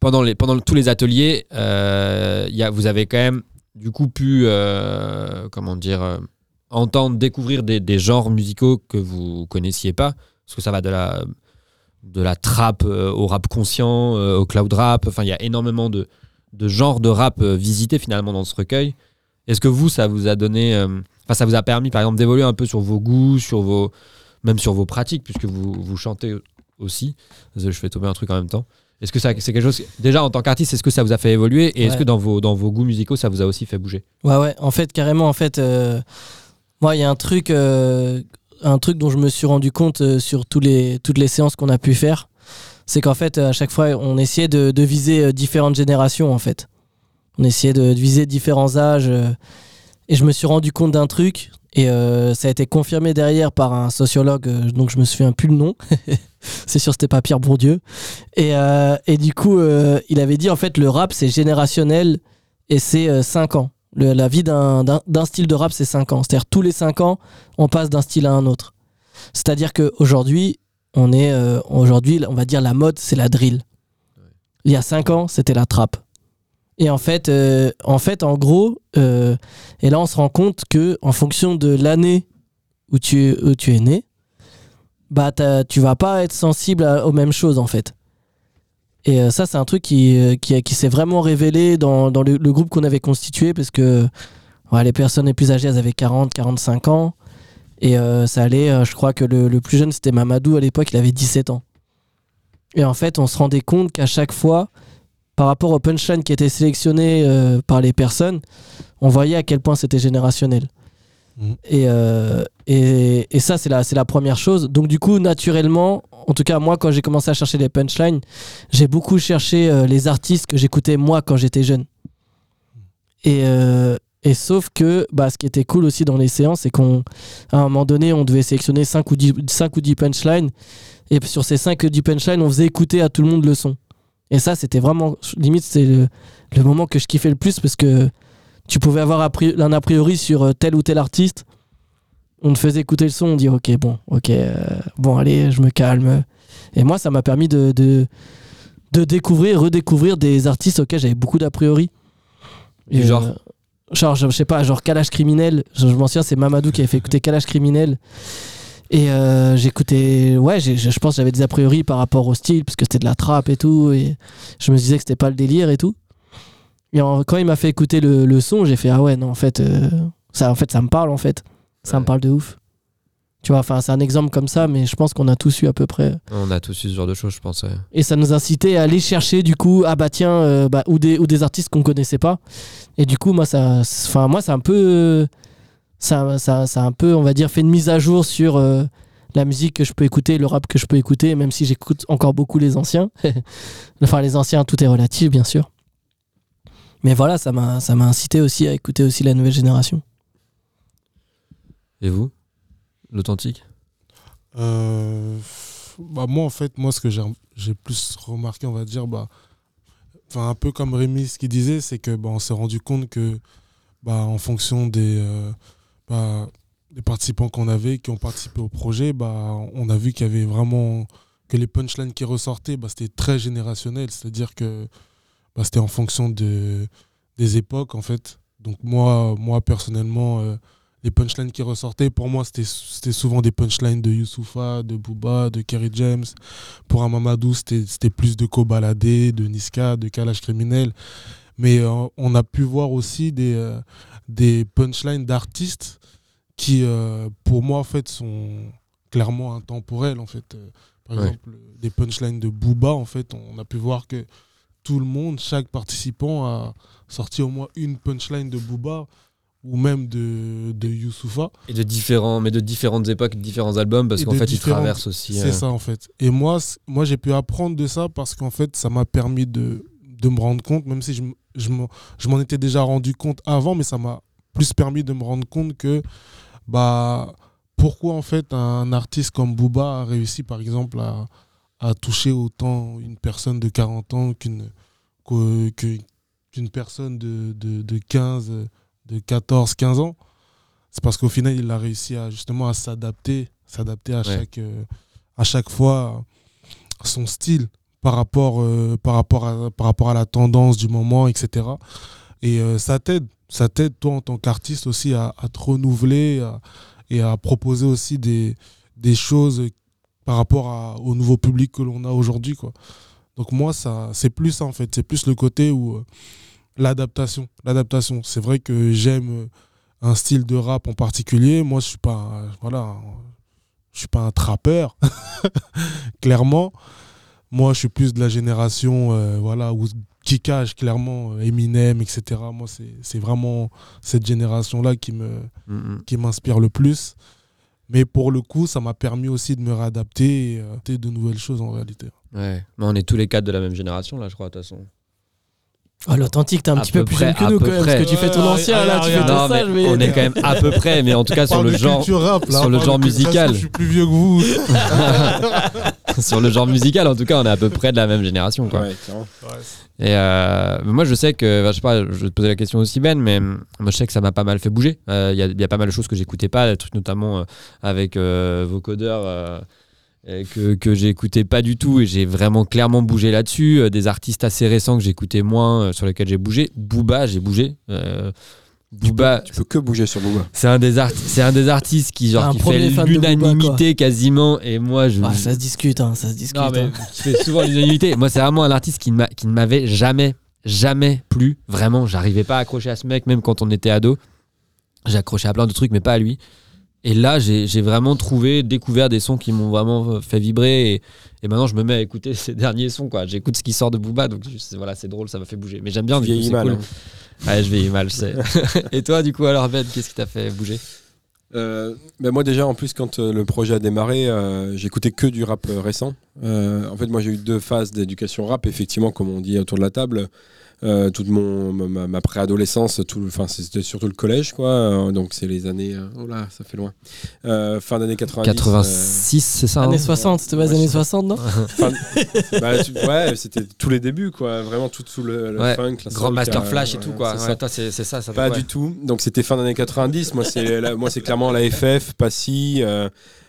pendant, les, pendant tous les ateliers, euh, y a, vous avez quand même du coup pu, euh, comment dire, euh, entendre, découvrir des, des genres musicaux que vous connaissiez pas, parce que ça va de la, de la trap euh, au rap conscient, euh, au cloud rap, enfin, il y a énormément de, de genres de rap euh, visités finalement dans ce recueil. Est-ce que vous, ça vous a donné, euh, enfin, ça vous a permis par exemple d'évoluer un peu sur vos goûts, sur vos, même sur vos pratiques, puisque vous, vous chantez aussi? Je fais tomber un truc en même temps. Est-ce que c'est quelque chose. Déjà, en tant qu'artiste, est-ce que ça vous a fait évoluer? Et est-ce que dans vos, dans vos goûts musicaux, ça vous a aussi fait bouger? Ouais, ouais, en fait, carrément, en fait, euh, moi, il y a un truc, euh, un truc dont je me suis rendu compte euh, sur toutes les séances qu'on a pu faire, c'est qu'en fait, à chaque fois, on essayait de, viser euh, différentes générations, en fait. On essayait de, viser différents âges. euh, et je me suis rendu compte d'un truc, et ça a été confirmé derrière par un sociologue, donc je me souviens plus le nom. c'est sûr, c'était pas Pierre Bourdieu. Et, et du coup, il avait dit, en fait, le rap, c'est générationnel, et c'est 5 ans. La vie d'un- style de rap, c'est 5 ans. C'est-à-dire tous les 5 ans, on passe d'un style à un autre. C'est-à-dire qu'aujourd'hui, on est euh, aujourd'hui, on va dire la mode, c'est la drill. Il y a 5 ans, c'était la trap. Et en fait, euh, en fait, en gros, euh, et là, on se rend compte que en fonction de l'année où tu, où tu es né, bah, tu vas pas être sensible aux mêmes choses en fait. Et euh, ça, c'est un truc qui, euh, s'est vraiment révélé dans, le, groupe qu'on avait constitué parce que les personnes les plus âgées, elles avaient 40, 45 ans. Et euh, ça allait, je crois que le, plus jeune, c'était Mamadou à l'époque, il avait 17 ans. Et en fait, on se rendait compte qu'à chaque fois, par rapport au punchline qui était sélectionné par les personnes, on voyait à quel point c'était générationnel. Mhm. Et, euh, et, et ça, c'est la, la première chose. Donc, du coup, naturellement, en tout cas, moi, quand j'ai commencé à chercher les punchlines, j'ai beaucoup cherché euh, les artistes que j'écoutais moi quand j'étais jeune. Et, euh, et sauf que bah, ce qui était cool aussi dans les séances, c'est qu'à un moment donné, on devait sélectionner 5 ou 10, 5 ou 10 punchlines. Et sur ces 5 ou 10 punchlines, on faisait écouter à tout le monde le son. Et ça, c'était vraiment, limite, c'est le, le moment que je kiffais le plus parce que tu pouvais avoir un a priori sur euh, tel ou tel artiste. On te faisait écouter le son, on dit ok, bon, ok, euh, bon, allez, je me calme. Et moi, ça m'a permis de, de, de découvrir, redécouvrir des artistes auxquels j'avais beaucoup d'a priori. Et, genre euh, Genre, je, je sais pas, genre Kalash Criminel. Je, je m'en souviens, c'est Mamadou qui avait fait écouter Kalash Criminel. Et euh, j'écoutais, ouais, je pense que j'avais des a priori par rapport au style, parce que c'était de la trappe et tout. Et je me disais que c'était pas le délire et tout. Et en- quand il m'a fait écouter le, le son, j'ai fait, ah ouais, non, en fait, euh, ça, en fait, ça me parle, en fait. Ça Ouais. me parle de ouf. Tu vois, enfin, c'est un exemple comme ça, mais je pense qu'on a tous eu à peu près. On a tous eu ce genre de choses, je pense. ouais. Et ça nous incitait à aller chercher, du coup, ah bah tiens, euh, bah, ou, des, ou des artistes qu'on connaissait pas. Et du coup, moi, ça, enfin, moi, c'est un peu, euh, ça, ça, ça a un peu, on va dire, fait une mise à jour sur euh, la musique que je peux écouter, le rap que je peux écouter, même si j'écoute encore beaucoup les anciens. enfin, les anciens, tout est relatif, bien sûr. Mais voilà, ça m'a, ça m'a incité aussi à écouter aussi la nouvelle génération. Et vous L'authentique? Euh, bah moi, en fait, moi, ce que j'ai j'ai plus remarqué, on va dire, bah, enfin, un peu comme Rémi, ce qu'il disait, c'est que bah, on s'est rendu compte que, bah, en fonction des, euh, bah, des participants qu'on avait, qui ont participé au projet, bah, on a vu qu'il y avait vraiment que les punchlines qui ressortaient, bah, c'était très générationnel, c'est-à-dire que bah, c'était en fonction de, des époques, en fait. Donc moi, moi personnellement, euh, les punchlines qui ressortaient, pour moi, c'était souvent des punchlines de Youssoufa, de Booba, de Kerry James. Pour un Mamadou, c'était plus de Kobalade, de Niska, de Kalash Criminel. Mais euh, on a pu voir aussi des, euh, des punchlines d'artistes qui, euh, pour moi, en fait, sont clairement intemporels. En fait. Par Ouais. exemple, des punchlines de Booba, en fait, on a pu voir que tout le monde, chaque participant a sorti au moins une punchline de Booba ou même de, de Youssoufa. Et de différents, mais de différentes époques, de différents albums, parce qu'en fait, ils traversent aussi. C'est euh, ça en fait. Et moi, moi j'ai pu apprendre de ça parce qu'en fait, ça m'a permis de de me rendre compte, même si je, je m'en étais déjà rendu compte avant, mais ça m'a plus permis de me rendre compte que bah pourquoi en fait un artiste comme Booba a réussi par exemple à, à toucher autant une personne de 40 ans qu'une qu'une personne de, de, de 15, de 14, 15 ans. C'est parce qu'au final, il a réussi à justement à s'adapter, s'adapter à, Ouais. chaque, euh, à chaque fois son style par rapport, euh, par, rapport à, par rapport à la tendance du moment, etc. Et euh, ça t'aide, ça t'aide toi en tant qu'artiste aussi à, à te renouveler à- et à proposer aussi des, des choses par rapport à- au nouveau public que l'on a aujourd'hui. quoi. Donc moi, ça, c'est plus ça en fait, c'est plus le côté où euh, l'adaptation. L'adaptation, c'est vrai que j'aime euh, un style de rap en particulier. Moi, je suis pas, un- voilà, je suis pas un trappeur, clairement. Moi, je suis plus de la génération, euh, voilà, où kickage, clairement, euh, Eminem, etc. Moi, c'est c'est vraiment cette génération-là qui me, Mm, mm. qui m'inspire le plus. Mais pour le coup, ça m'a permis aussi de me réadapter et euh, de nouvelles choses en réalité. Ouais. Mais on est tous les quatre de la même génération, là, je crois, de toute façon. Ah, L'authentique, t'es un À petit peu peu plus près, jeune que nous quand même, près. parce que tu fais ton ancien là, tu fais ton mais mais- on est quand même à peu près, mais en tout cas sur le genre, rap, sur le genre musical. Je suis plus vieux que vous. sur le genre musical, en tout cas, on est à peu près de la même génération, quoi. Ouais. Et euh, moi, je sais que, bah, je sais pas, je vais te poser la question aussi, Ben, mais hum, moi, je sais que ça m'a pas mal fait bouger. Euh, Il y, a, il y a pas mal de choses que j'écoutais pas, des trucs notamment euh, avec euh, vocodeurs euh, que, que j'écoutais pas du tout, et j'ai vraiment clairement bougé là-dessus. Euh, des artistes assez récents que j'écoutais moins, euh, sur lesquels j'ai bougé. Booba, j'ai bougé. Euh, Booba, Tu peux que bouger sur Booba. c'est un des art- c'est un des artistes qui genre Un qui fait l'unanimité quasiment, et moi je Ah, ça se discute, hein, ça se discute. non, mais hein. fait souvent l'unanimité. Moi, c'est vraiment un artiste qui ne m'a- qui ne m'avait jamais, jamais plu. Vraiment, j'arrivais pas à accrocher à ce mec, même quand on était ado. J'ai accroché à plein de trucs, mais pas à lui. Et là, j'ai vraiment trouvé, découvert des sons qui m'ont vraiment fait vibrer. Et, et maintenant, je me mets à écouter ces derniers sons. quoi. J'écoute ce qui sort de Booba, donc voilà, c'est drôle, ça m'a fait bouger. Mais j'aime bien, du coup, mal. cool. hein. Ouais, je vieillis mal, je sais. et toi, du coup, alors, Ben, qu'est-ce qui t'a fait bouger? Euh, ben moi déjà en plus quand euh, le projet a démarré euh, j'écoutais que du rap euh, récent Euh, en fait moi j'ai eu deux phases d'éducation rap effectivement comme on dit autour de la table Euh, toute mon ma, ma préadolescence tout enfin c'était surtout le collège quoi Euh, donc c'est les années euh, oh là ça fait loin Euh, fin d'année 90 euh, 86, c'est ça hein Années 60, c'était pas les Ouais, années c'est 60, non fin- bah, tu- ouais c'était tous les débuts quoi vraiment tout sous le, le Ouais, funk la Grand soul, Master Flash et tout, quoi. c'est Ouais, ça. ça, ça Pas ouais. du tout. Donc c'était fin d'année 90. Moi c'est la- moi c'est clairement la FF, Passy,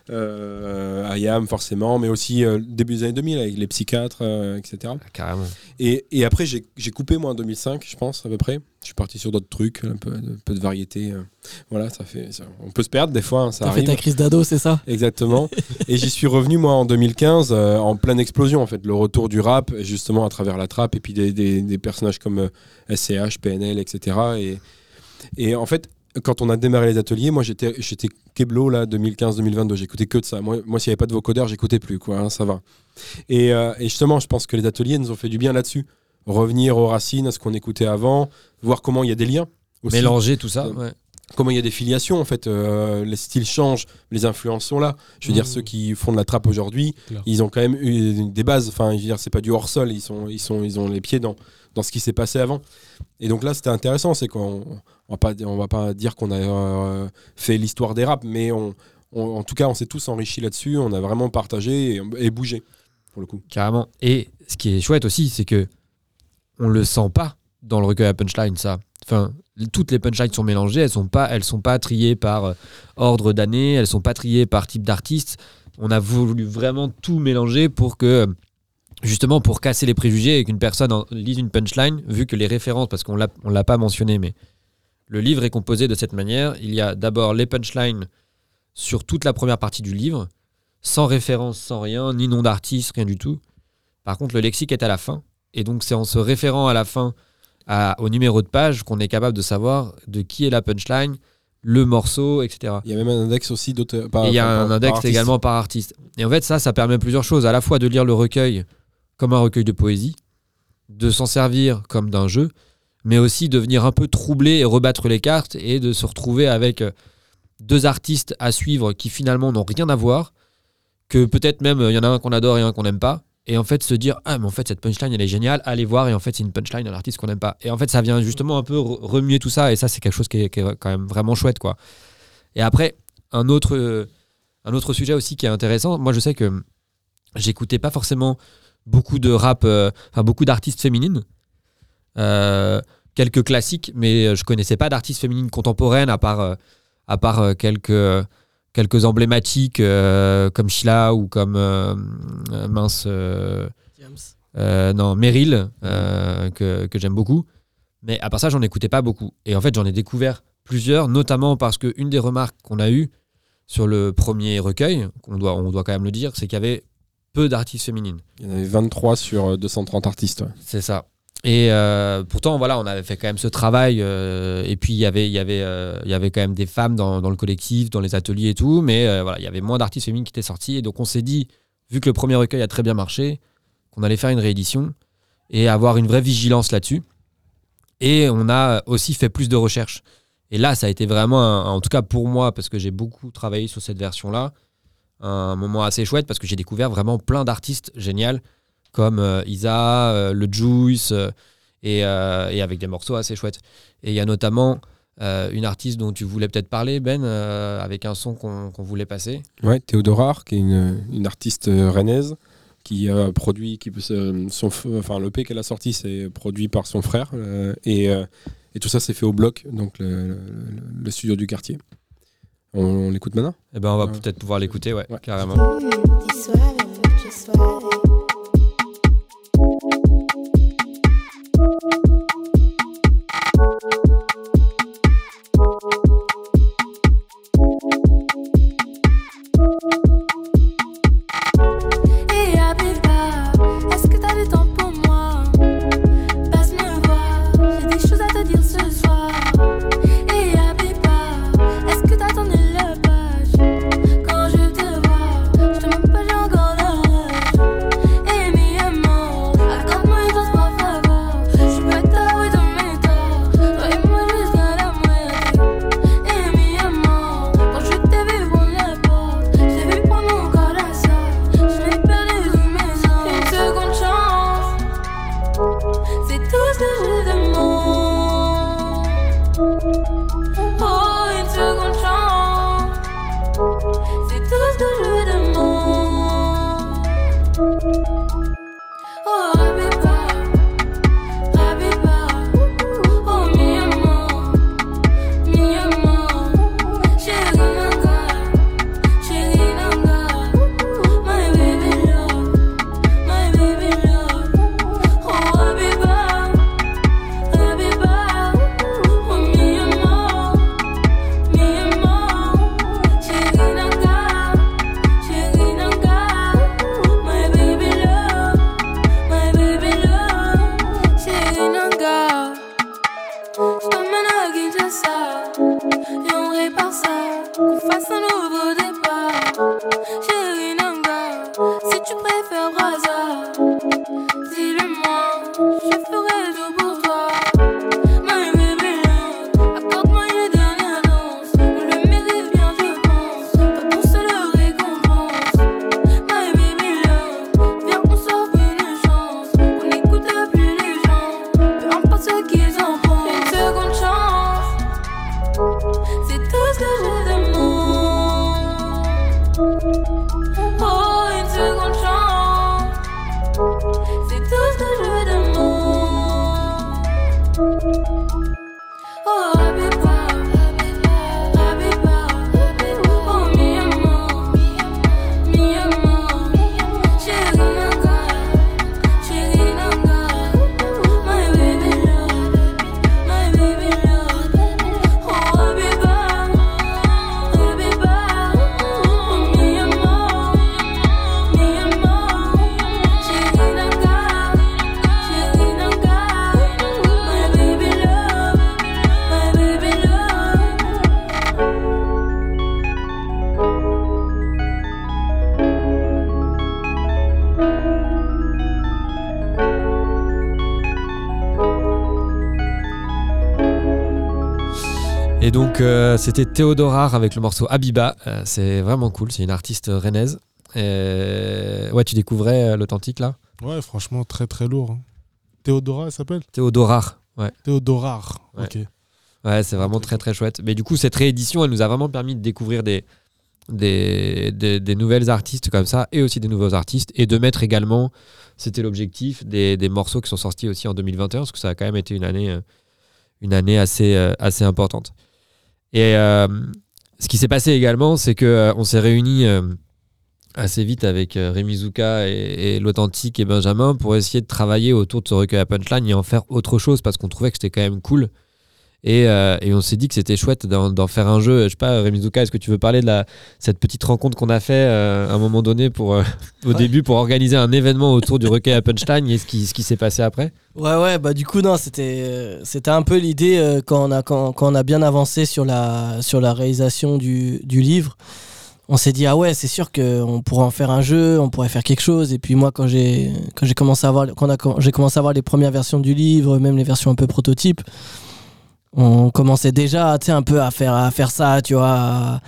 euh, IAM forcément, mais aussi euh, début des années 2000 avec les psychiatres, euh, etc. Carrément. Et, et après j'ai coupé moi en 2005, je pense à peu près. Je suis parti sur d'autres trucs, un peu, un peu de variété. euh. Voilà, ça fait. ça- on peut se perdre des fois, hein, ça T'as fait ta crise d'ado, c'est ça? Exactement. et j'y suis revenu moi en 2015 euh, en pleine explosion en fait, le retour du rap justement à travers la trappe et puis des, des- des personnages comme euh, SCH, PNL, etc. Et, et en fait, quand on a démarré les ateliers, moi j'étais j'étais Keblo là 2015-2022, j'écoutais que de ça. Moi, moi s'il n'y avait pas de vocodeur, j'écoutais plus quoi, hein, ça va. Et, euh, et justement, je pense que les ateliers nous ont fait du bien là-dessus. Revenir aux racines, à ce qu'on écoutait avant, voir comment il y a des liens. Aussi Mélanger tout ça. Euh, ouais. comment il y a des filiations en fait euh, les styles changent les influences sont là je veux dire Mmh. ceux qui font de la trappe aujourd'hui ils ont quand même eu des bases enfin je veux dire c'est pas du hors sol ils sont ils sont ils ont les pieds dans dans ce qui s'est passé avant et donc là c'était intéressant c'est qu'on on va va pas dire qu'on a euh, fait l'histoire des rap mais en tout cas on s'est tous enrichis là-dessus on a vraiment partagé et, et bougé pour le coup Carrément. Et ce qui est chouette aussi, c'est que on le sent pas dans le recueil à punchline, ça. Enfin, toutes les punchlines sont mélangées, elles sont pas, elles sont pas triées par euh, ordre d'année, elles sont pas triées par type d'artiste. On a voulu vraiment tout mélanger pour que, euh, justement, pour casser les préjugés et qu'une personne en- lise une punchline, vu que les références, parce qu'on on l'a pas mentionné, mais le livre est composé de cette manière. Il y a d'abord les punchlines sur toute la première partie du livre, sans référence, sans rien, ni nom d'artiste, rien du tout. Par contre, le lexique est à la fin. Et donc, c'est en se référant à la fin à- au numéro de page qu'on est capable de savoir de qui est la punchline, le morceau, etc. il y a même un index aussi Et il y a par- un index par également par artiste. Et en fait, ça, ça permet plusieurs choses. À la fois de lire le recueil comme un recueil de poésie, de s'en servir comme d'un jeu, mais aussi de venir un peu troubler et rebattre les cartes et de se retrouver avec euh, deux artistes à suivre qui finalement n'ont rien à voir, que peut-être même euh, il y en a un qu'on adore et un qu'on n'aime pas, et en fait se dire ah mais en fait cette punchline elle est géniale allez voir et en fait c'est une punchline d'un artiste qu'on n'aime pas. Et en fait ça vient justement un peu re- remuer tout ça et ça c'est quelque chose qui est, qui est quand même vraiment chouette quoi. Et après un autre un autre sujet aussi qui est intéressant moi je sais que j'écoutais pas forcément beaucoup de rap euh, enfin beaucoup d'artistes féminines. Euh, quelques classiques mais je connaissais pas d'artistes féminines contemporaines à part euh, à part quelques quelques emblématiques euh, comme Sheila ou comme euh, mince euh, non Meryl que, que j'aime beaucoup. Mais à part ça j'en écoutais pas beaucoup. Et en fait j'en ai découvert plusieurs notamment parce que une des remarques qu'on a eues sur le premier recueil qu'on doit on doit quand même le dire c'est qu'il y avait peu d'artistes féminines Il y en avait 23 sur euh, 230 artistes. ouais. c'est ça. Et euh, pourtant, voilà, on avait fait quand même ce travail. euh, et puis, il y avait, il y, avait, euh, y avait quand même des femmes dans, dans le collectif, dans les ateliers et tout. Mais euh, voilà, il y avait moins d'artistes féminines qui étaient sortis. Et donc, on s'est dit, vu que le premier recueil a très bien marché, qu'on allait faire une réédition et avoir une vraie vigilance là-dessus. Et on a aussi fait plus de recherches. Et là, ça a été vraiment, un- en tout cas pour moi, parce que j'ai beaucoup travaillé sur cette version-là, un moment assez chouette parce que j'ai découvert vraiment plein d'artistes géniaux comme euh, Isa, euh, le Juice, euh, et, et avec des morceaux assez chouettes. Et il y a notamment une artiste dont tu voulais peut-être parler, Ben, avec un son qu'on voulait passer. Ouais, Théodora, qui est une, une artiste rennaise qui a produit, qui son, enfin l'EP qu'elle a sorti, c'est produit par son frère et, et tout ça c'est fait au bloc, donc le studio du quartier. On, on l'écoute maintenant? Eh ben, on va Ouais. peut-être pouvoir l'écouter, ouais, Ouais. carrément. Música c'était Théodora avec le morceau Habiba. Euh, c'est vraiment cool. C'est une artiste rennaise ouais, tu découvrais euh, l'authentique là? Ouais, franchement, très très lourd. hein. Théodora, elle s'appelle? Théodorar. Ouais. Théodorar. Ouais. Ok. Ouais, c'est vraiment très très chouette. Mais du coup, cette réédition, elle nous a vraiment permis de découvrir des, des, des, des nouvelles artistes comme ça et aussi des nouveaux artistes et de mettre également, c'était l'objectif, des, des morceaux qui sont sortis aussi en 2021 parce que ça a quand même été une année, euh, une année assez, assez importante. Et euh, ce qui s'est passé également, c'est que euh, on s'est réunis euh, assez vite avec Rémi Zuka et, et l'Authentique et Benjamin pour essayer de travailler autour de ce recueil à punchline et en faire autre chose parce qu'on trouvait que c'était quand même cool. Et, euh, et on s'est dit que c'était chouette d'en faire un jeu. Je sais pas, Rémi Zuka, est-ce que tu veux parler de la, cette petite rencontre qu'on a fait euh, à un moment donné pour, euh, au Ouais. début pour organiser un événement autour du recueil à punchline et ce qui, ce qui s'est passé après? Ouais, ouais, bah du coup, non, c'était, c'était un peu l'idée quand, on a, quand, quand on a bien avancé sur la, sur la réalisation du, du livre. On s'est dit, ah ouais, c'est sûr qu'on pourrait en faire un jeu, on pourrait faire quelque chose. Et puis moi, quand j'ai, commencé à quand j'ai commencé à voir les premières versions du livre, même les versions un peu prototypes, on commençait déjà, un peu à faire, à faire ça, tu vois,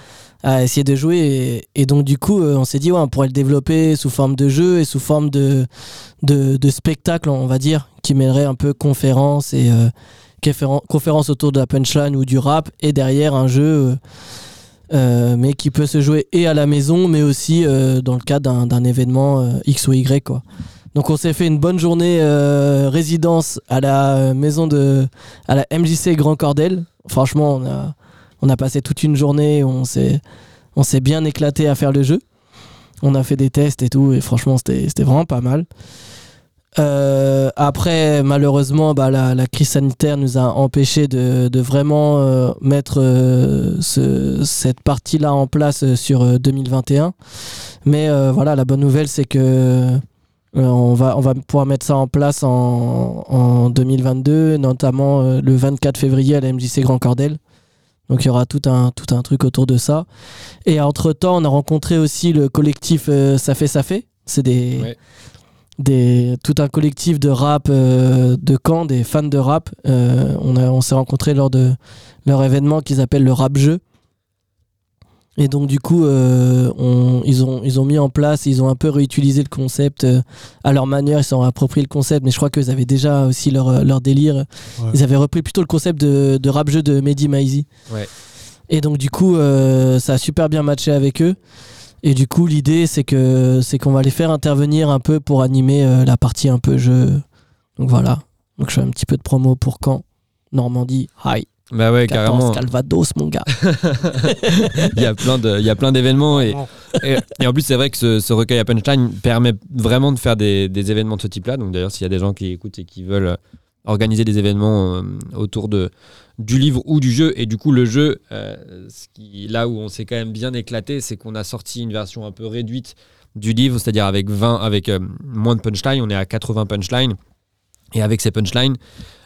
à, essayer de jouer. Et, donc, du coup, euh, on s'est dit, ouais, on pourrait le développer sous forme de jeu et sous forme de, spectacle, on va dire, qui mêlerait un peu conférence euh, autour de la punchline ou du rap, et derrière un jeu, euh, mais qui peut se jouer et à la maison, mais aussi dans le cadre d'un- événement X ou Y. Donc on s'est fait une bonne journée euh, résidence à la euh, maison de à la MJC Grand Cordel. Franchement, on a on a passé toute une journée, on s'est on s'est bien éclaté à faire le jeu. On a fait des tests et tout, et franchement, c'était vraiment pas mal. Euh, après, malheureusement, bah, la, la crise sanitaire nous a empêché de, de vraiment euh, mettre euh, ce- cette partie-là en place euh, sur euh, 2021. Mais euh, voilà, la bonne nouvelle, c'est que euh, on, va, on va pouvoir mettre ça en place en, en 2022, notamment euh, le 24 février à la MJC Grand Cordel. Donc il y aura tout un, tout un truc autour de ça. Et entre-temps, on a rencontré aussi le collectif euh, Ça fait, ça fait. C'est des, Ouais. des, tout un collectif de rap de Caen, des fans de rap. On a- on s'est rencontrés lors de leur événement qu'ils appellent le rap jeu. Et donc du coup, euh, on- ils, ont, ils ont mis en place, ils ont un peu réutilisé le concept euh, à leur manière, ils se sont approprié le concept, mais je crois qu'ils avaient déjà aussi leur, euh, leur délire. Ouais. Ils avaient repris plutôt le concept de, de rap jeu de Mehdi Maizi. Ouais. Et donc du coup, euh, ça a super bien matché avec eux. Et du coup, l'idée, c'est que c'est qu'on va les faire intervenir un peu pour animer euh, la partie un peu jeu. Donc voilà. Donc je fais un petit peu de promo pour Caen, Normandie, Hi, Bah ouais, 14, carrément. Calvados, mon gars. Il y a plein de- il y a plein d'événements et, et, et en plus, c'est vrai que ce, ce recueil à punchline permet vraiment de faire des, des événements de ce type-là. Donc d'ailleurs, s'il y a des gens qui écoutent et qui veulent euh, organiser des événements euh, autour de, du livre ou du jeu, et du coup, le jeu, euh, ce qui, là où on s'est quand même bien éclaté, c'est qu'on a sorti une version un peu réduite du livre, c'est-à-dire avec 20, avec euh, moins de punchline, on est à 80 punchlines. Et avec ces punchlines,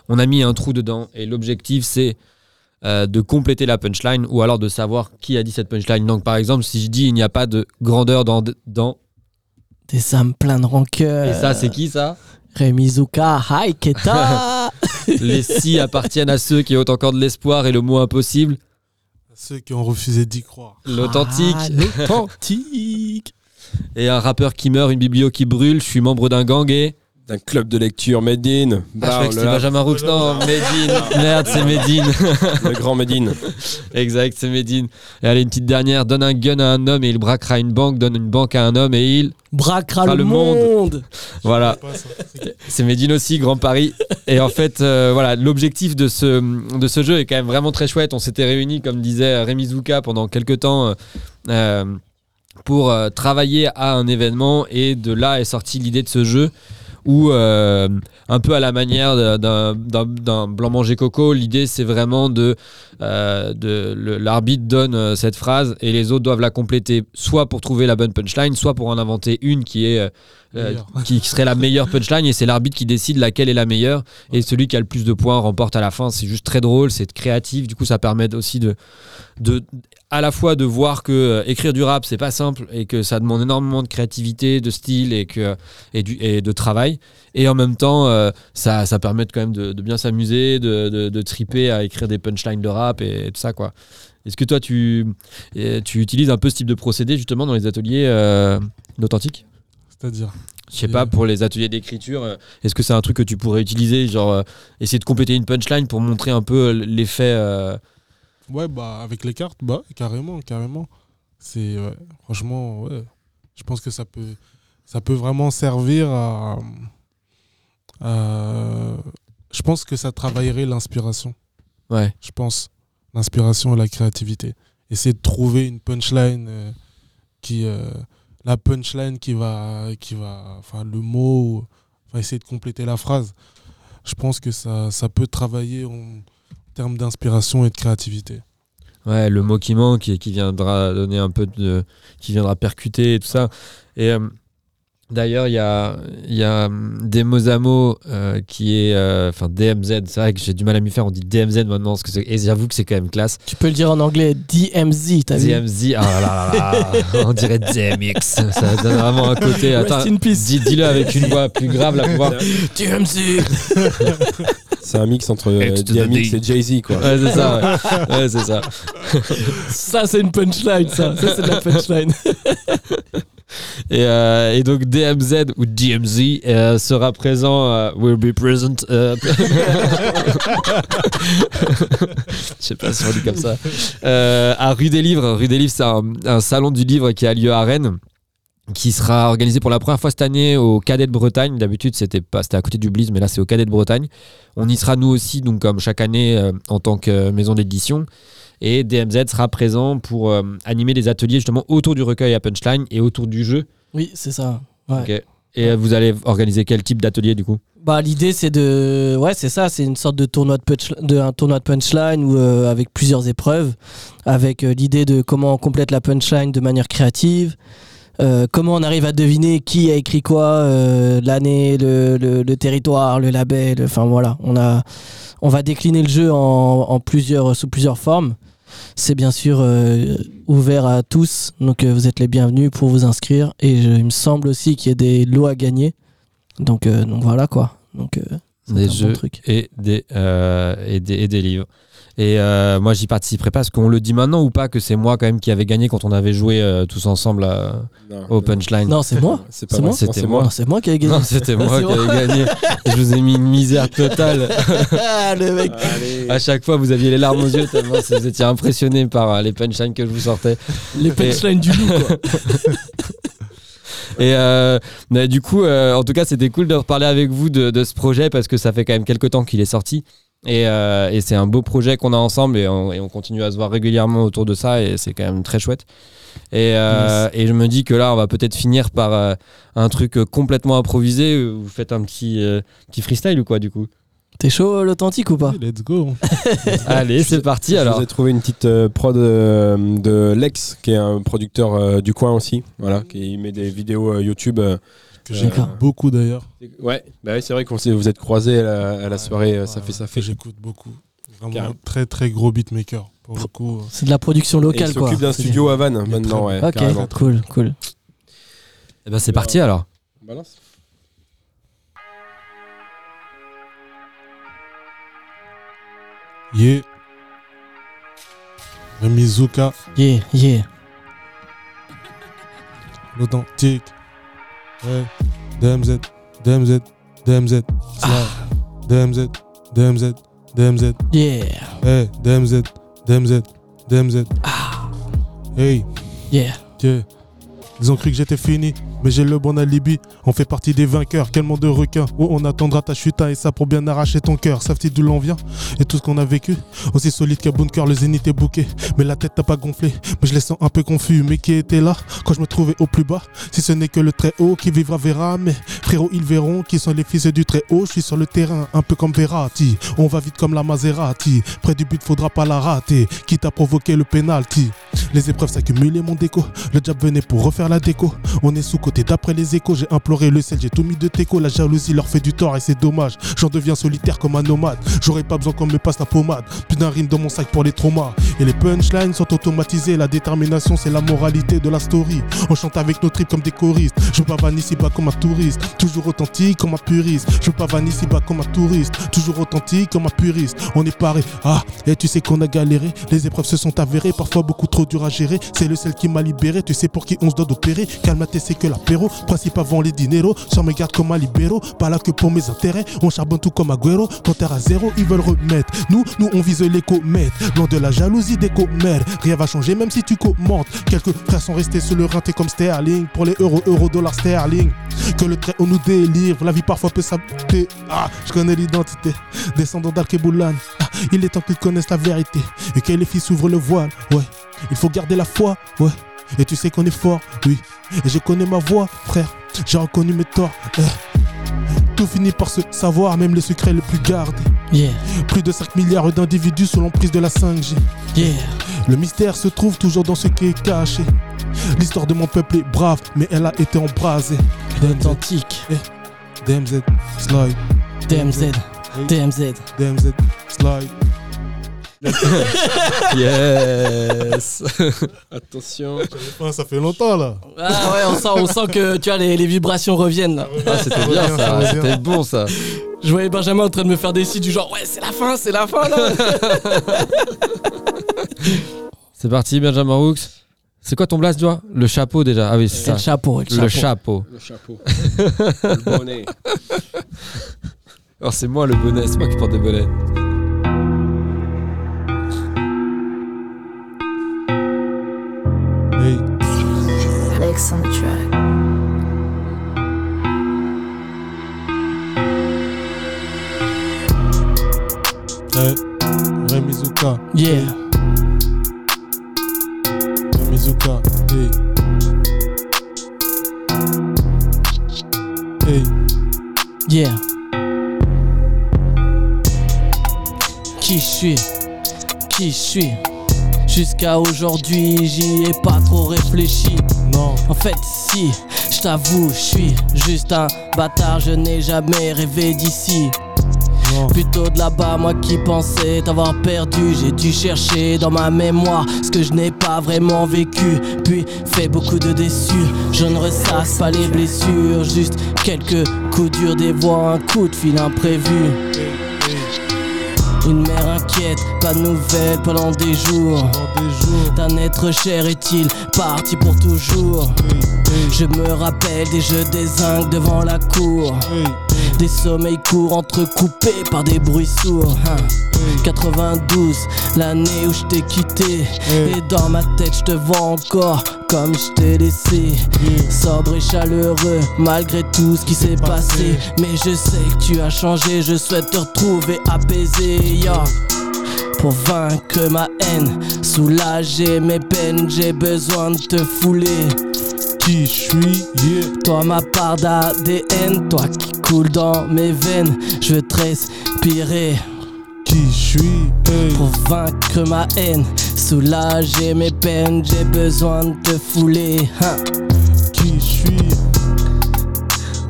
on a mis un trou dedans. Et l'objectif, c'est euh, de compléter la punchline ou alors de savoir qui a dit cette punchline. Donc, par exemple, si je dis il n'y a pas de grandeur dans. dans Des âmes pleines de rancœur. et ça, c'est qui ça? Rémi Zuka, Hi, Keta. Les si appartiennent à ceux qui ont encore de l'espoir et le mot impossible. Ceux qui ont refusé d'y croire. L'authentique. Ah, L'authentique. Et un rappeur qui meurt, une biblio qui brûle. Je suis membre d'un gang et. D'un club de lecture Medine. Ah, je croyais que c'était Benjamin Roux. Non, Medine. Merde, c'est Medine. le grand Medine. exact, c'est Medine. Et allez, une petite dernière. Donne un gun à un homme et il braquera une banque. Donne une banque à un homme et il. Braquera le, le monde. monde. Voilà. C'est- Medine aussi, Grand Paris. Et en fait, euh, voilà, l'objectif de ce, de ce jeu est quand même vraiment très chouette. On s'était réunis, comme disait Rémi Zouka, pendant quelques temps euh, euh, pour euh, travailler à un événement. Et de là est sortie l'idée de ce jeu où, euh, un peu à la manière d'un- blanc manger coco, l'idée c'est vraiment de, euh, de l'arbitre donne euh, cette phrase et les autres doivent la compléter, soit pour trouver la bonne punchline, soit pour en inventer une qui est euh, serait la meilleure punchline et c'est l'arbitre qui décide laquelle est la meilleure et celui qui a le plus de points remporte à la fin. C'est juste très drôle c'est créatif. Du coup ça permet aussi de, de à la fois de voir que euh, écrire du rap c'est pas simple et que ça demande énormément de créativité de style et que et, du, et de travail. Et en même temps euh, ça, ça permet quand même de, de bien s'amuser de, de, de triper à écrire des punchlines de rap et, tout ça quoi. Est-ce que toi tu, euh, tu utilises un peu ce type de procédé justement dans les ateliers euh, d'authentique C'est-à-dire? Je sais pas, pour les ateliers d'écriture, est-ce que c'est un truc que tu pourrais utiliser Genre, essayer de compléter une punchline pour montrer un peu l'effet. Euh, Ouais, bah, avec les cartes, bah, carrément, carrément. C'est, ouais, franchement, ouais. Je pense que ça peut, ça peut vraiment servir à, à- Je pense que ça travaillerait l'inspiration. Ouais. Je pense. L'inspiration et la créativité. Essayer de trouver une punchline euh, qui. euh, la punchline qui va. Qui va enfin, le mot. Enfin, essayer de compléter la phrase. Je pense que ça, ça peut travailler termes d'inspiration et de créativité. Ouais, le mot qui manque et qui viendra donner un peu de. qui viendra percuter et tout ça. Et euh, d'ailleurs, il y a, y a hum, Demozamo euh, qui est. euh, Enfin, DMZ, c'est vrai que j'ai du mal à m'y faire, on dit DMZ maintenant, parce que c'est- et j'avoue que c'est quand même classe. Tu peux le dire en anglais, DMZ, t'as vu DMZ, ah là là là, on dirait DMX. Ça donne vraiment un côté. Rest Attends, in peace. dis- dis-le avec une voix plus grave là pour voir. DMZ C'est un mix entre euh, DMX D. et Jay-Z, quoi. Ouais, c'est ça. Ouais, Ouais, c'est ça. Ça, c'est une punchline, ça. Ça, c'est de la punchline. Et, euh, et donc DMZ ou DMZ euh, sera présent, euh, will be present. Je sais pas si on dit comme ça. À Rue des Livres. Rue des Livres, c'est un, salon du livre qui a lieu à Rennes qui sera organisé pour la première fois cette année au Cadet de Bretagne. D'habitude, c'était pas, à côté du Bliss, mais là, c'est au Cadet de Bretagne. On y sera nous aussi, donc comme chaque année, en tant que maison d'édition. Et DMZ sera présent pour euh, animer des ateliers justement autour du recueil à punchline et autour du jeu. Oui, c'est ça. Ouais. Et euh, vous allez organiser quel type d'atelier du coup? Bah, l'idée, c'est de. Ouais, c'est ça. C'est une sorte de tournoi de, punch... de un tournoi de punchline où, euh, avec plusieurs épreuves. Avec euh, l'idée de comment on complète la punchline de manière créative. euh, comment on arrive à deviner qui a écrit quoi, l'année, le, le- le territoire, le label. Enfin voilà, on, a, on va décliner le jeu en, en plusieurs, sous plusieurs formes. C'est bien sûr euh, ouvert à tous, donc euh, vous êtes les bienvenus pour vous inscrire. Et je- il me semble aussi qu'il y a des lots à gagner. Donc, euh, donc voilà quoi. Donc, Des bon jeux truc. et des, et des, et des livres. Et euh, moi j'y participerai pas. Est-ce qu'on le dit maintenant ou pas que c'est moi quand même qui avait gagné quand on avait joué euh, tous ensemble à- Non, au punchline? Non, c'est moi. C'est pas moi. C'était c'est moi. Non, c'est moi qui ai gagné. Non, c'était moi qui avais gagné. Je vous ai mis une misère totale. Ah, le mec. Allez. À chaque fois, vous aviez les larmes aux yeux tellement vous étiez impressionné par euh, les punchlines que je vous sortais. Les punchlines du loup, quoi. Et euh, mais du coup, euh, en tout cas, c'était cool de reparler avec vous de, de ce projet parce que ça fait quand même quelques temps qu'il est sorti. Et, euh, et c'est un beau projet qu'on a ensemble et on, et on continue à se voir régulièrement autour de ça et c'est quand même très chouette. Et, euh, et je me dis que là, on va peut-être finir par euh, un truc complètement improvisé. où Vous faites un petit, euh, petit freestyle ou quoi du coup? T'es chaud, l'authentique ou pas? Let's go. Allez, c'est parti Je alors. vous ai trouvé une petite euh, prod euh, de Lex, qui est un producteur euh, du coin aussi, voilà, qui met des vidéos euh, YouTube. Que j'écoute beaucoup d'ailleurs. Ouais, bah ouais, c'est vrai qu'on vous êtes croisés à la, à la soirée, euh, ça fait ça fait. J'écoute beaucoup. Vraiment un très très gros beatmaker. C'est de la production Et locale, il quoi. s'occupe d'un studio à Vannes Il maintenant, très ouais. Ok, carrément. cool, cool. Eh ben, c'est parti alors. Balance. yeah. Remizuka, Yeah, yeah. l'authentique. DMZ, DMZ, DMZ. Slide. DMZ, DMZ, DMZ. Yeah, Hey, DMZ, DMZ, DMZ. Hey, yeah. yeah. Ils ont cru que j'étais fini, mais j'ai le bon alibi. On fait partie des vainqueurs, quel monde de requins. Oh, on attendra ta chute hein, et ça pour bien arracher ton cœur. Savent-ils d'où l'on vient et tout ce qu'on a vécu Aussi solide qu'un bunker, le zénith est bouqué. Mais la tête n'a pas gonflé, mais je les sens un peu confus. Mais qui était là quand je me trouvais au plus bas? Si ce n'est que le très haut qui vivra verra. Mais frérot, ils verront qui sont les fils du très haut. Je suis sur le terrain, un peu comme Verratti. On va vite comme la Maserati. Près du but, faudra pas la rater. Quitte à provoquer le penalty. Les épreuves s'accumulaient, mon déco. Le diable venait pour refaire la déco. On est sous-côté d'après les échos. J'ai imploré le sel, j'ai tout mis de teco. La jalousie leur fait du tort et c'est dommage. J'en deviens solitaire comme un nomade. J'aurais pas besoin qu'on me passe la pommade. Plus d'un rime dans mon sac pour les traumas. Et les punchlines sont automatisées. La détermination, c'est la moralité de la story. On chante avec nos tripes comme des choristes. Je veux pas vanner ici bas comme un touriste. Toujours authentique comme un puriste. Je veux pas vanner ici bas comme un touriste. Toujours authentique comme un puriste. On est paré. Ah, et tu sais qu'on a galéré. Les épreuves se sont avérées. Parfois beaucoup trop dur à gérer. C'est le sel qui m'a libéré. Tu sais pour qui on se doit d'opérer. Calme c'est que la l'apéro. Principe avant les dineros. Sur mes gardes comme un libéraux. Pas là que pour mes intérêts. On charbonne tout comme Agüero. Compteur à zéro, ils veulent remettre. Nous, nous, on vise les comètes. Loin de la jalousie des commères. Rien va changer même si tu commentes. Quelques frères sont restés sur le rinté comme Sterling. Pour les euros, euros, dollars, sterling. Que le trait on nous délivre. La vie parfois peut s'appeler. Ah, je connais l'identité. Descendant d'Alkeboulan. Ah, il est temps qu'ils connaissent la vérité. Et que les filles s'ouvrent le voile. Ouais. Il faut garder la foi. Ouais. Et tu sais qu'on est fort. Oui. Et je connais ma voix, frère. J'ai reconnu mes torts. Eh. Tout finit par se savoir, même les secrets les plus gardés. Yeah, Plus de 5 milliards d'individus sous l'emprise de la 5G. yeah. Le mystère se trouve toujours dans ce qui est caché. L'histoire de mon peuple est brave, mais elle a été embrasée. Authentique. DMZ, slide, DMZ. DMZ. DMZ, slide. Yes Attention. Ah, ça fait longtemps là. Ah ouais, on sent, on sent que tu vois, les, les vibrations reviennent là. Ah, C'était bien ça c'était bon ça. Je voyais Benjamin en train de me faire des signes du genre ouais c'est la fin, c'est la fin là. C'est parti, Benjamin Rooks. C'est quoi ton blast, tu vois Le chapeau déjà. Ah oui, c'est C'est ça. le chapeau, le chapeau. Le chapeau. Le chapeau. le bonnet. Alors c'est moi le bonnet, c'est moi qui porte des bonnets. Jusqu'à aujourd'hui, j'y ai pas trop réfléchi. non, En fait, si, je t'avoue, je suis juste un bâtard, je n'ai jamais rêvé d'ici. Plutôt de là-bas, moi qui pensais t'avoir perdu. J'ai dû chercher dans ma mémoire ce que je n'ai pas vraiment vécu. Puis fait beaucoup de déçus. Je ne ressasse pas les blessures, juste quelques coups durs des voix, un coup de fil imprévu. Une mère inquiète, pas de nouvelles pendant des jours. D'un être cher est-il parti pour toujours? Je me rappelle des jeux des zincs devant la cour. Des sommeils courts entrecoupés par des bruits sourds. hein. 92, l'année où je t'ai quitté. Et dans ma tête, je te vois encore comme je t'ai laissé. Sobre et chaleureux, malgré tout ce qui s'est passé. Mais je sais que tu as changé, je souhaite te retrouver apaisé. Pour vaincre ma haine, soulager mes peines, j'ai besoin de te fouler. Qui suis, yeah. Toi ma part d'ADN, toi qui coule dans mes veines, je veux te respirer Qui suis, hey. pour vaincre ma haine, soulager mes peines, j'ai besoin de te fouler. hein? Qui suis,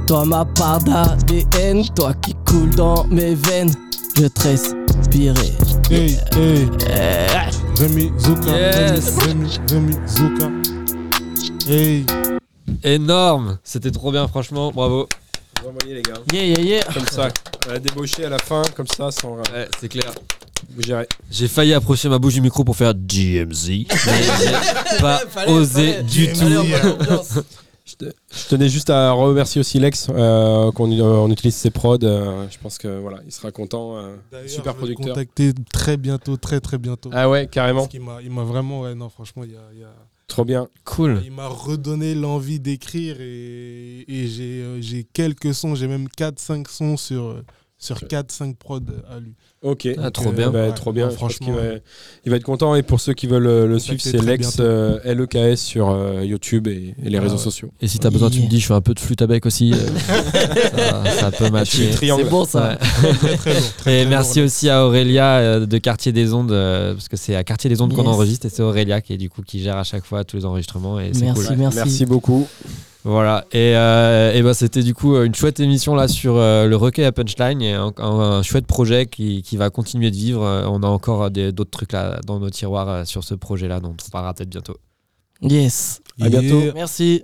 Toi ma part d'ADN, toi qui coule dans mes veines, je veux te respirer. Hey, hey. Remy Zuka, Yes. Remy, Remy, Remy Zuka. Hey, Énorme C'était trop bien, franchement, bravo. Vous envoyez les gars. Yeah yeah yeah. Comme ça. On a débauché à la fin, comme ça, sans. Ouais, c'est clair. Vous gérez. J'ai failli approcher ma bouche du micro pour faire GMZ, mais j'ai pas osé du tout. Je, te- je tenais juste à remercier aussi Lex euh, qu'on euh, on utilise ses prods. euh, je pense que voilà, il sera content. euh, super je producteur. contacter très bientôt, très très bientôt. Ah ouais, carrément. Parce qu'il m'a, il m'a vraiment, ouais, non, franchement, il y a- il y a- Trop bien. Cool. il m'a redonné l'envie d'écrire et, et j'ai, euh, j'ai quelques sons, j'ai même 4-5 sons sur, euh, sur 4-5 prods à lui. Ok. Ah, trop Euh, bien. Bah, Ouais, trop bien. pense qu'il franchement, va, il va être content. Et pour ceux qui veulent euh, le suivre, c'est Lex euh, LEKS sur euh, YouTube et, et les Ah réseaux ouais. sociaux. Et si t'as besoin, tu me dis, je fais un peu de flûte à bec aussi. euh, ça, ça peut matcher. Triangle. C'est bon ça. Ouais. Très très lourd. très, Et très merci aussi à Aurélia euh, de Quartier des Ondes, euh, parce que c'est à Quartier des Ondes qu'on enregistre et c'est Aurélia qui est du coup qui gère à chaque fois tous les enregistrements et c'est Merci. cool. merci. beaucoup. Voilà. Et, euh, et ben c'était du coup une chouette émission là sur euh, le recueil à punchline et un, un- un chouette projet qui, qui va continuer de vivre. Euh, On a encore euh, des- d'autres trucs là dans nos tiroirs euh, sur ce projet là, dont on parlera peut-être bientôt. Yes. À bientôt. Merci.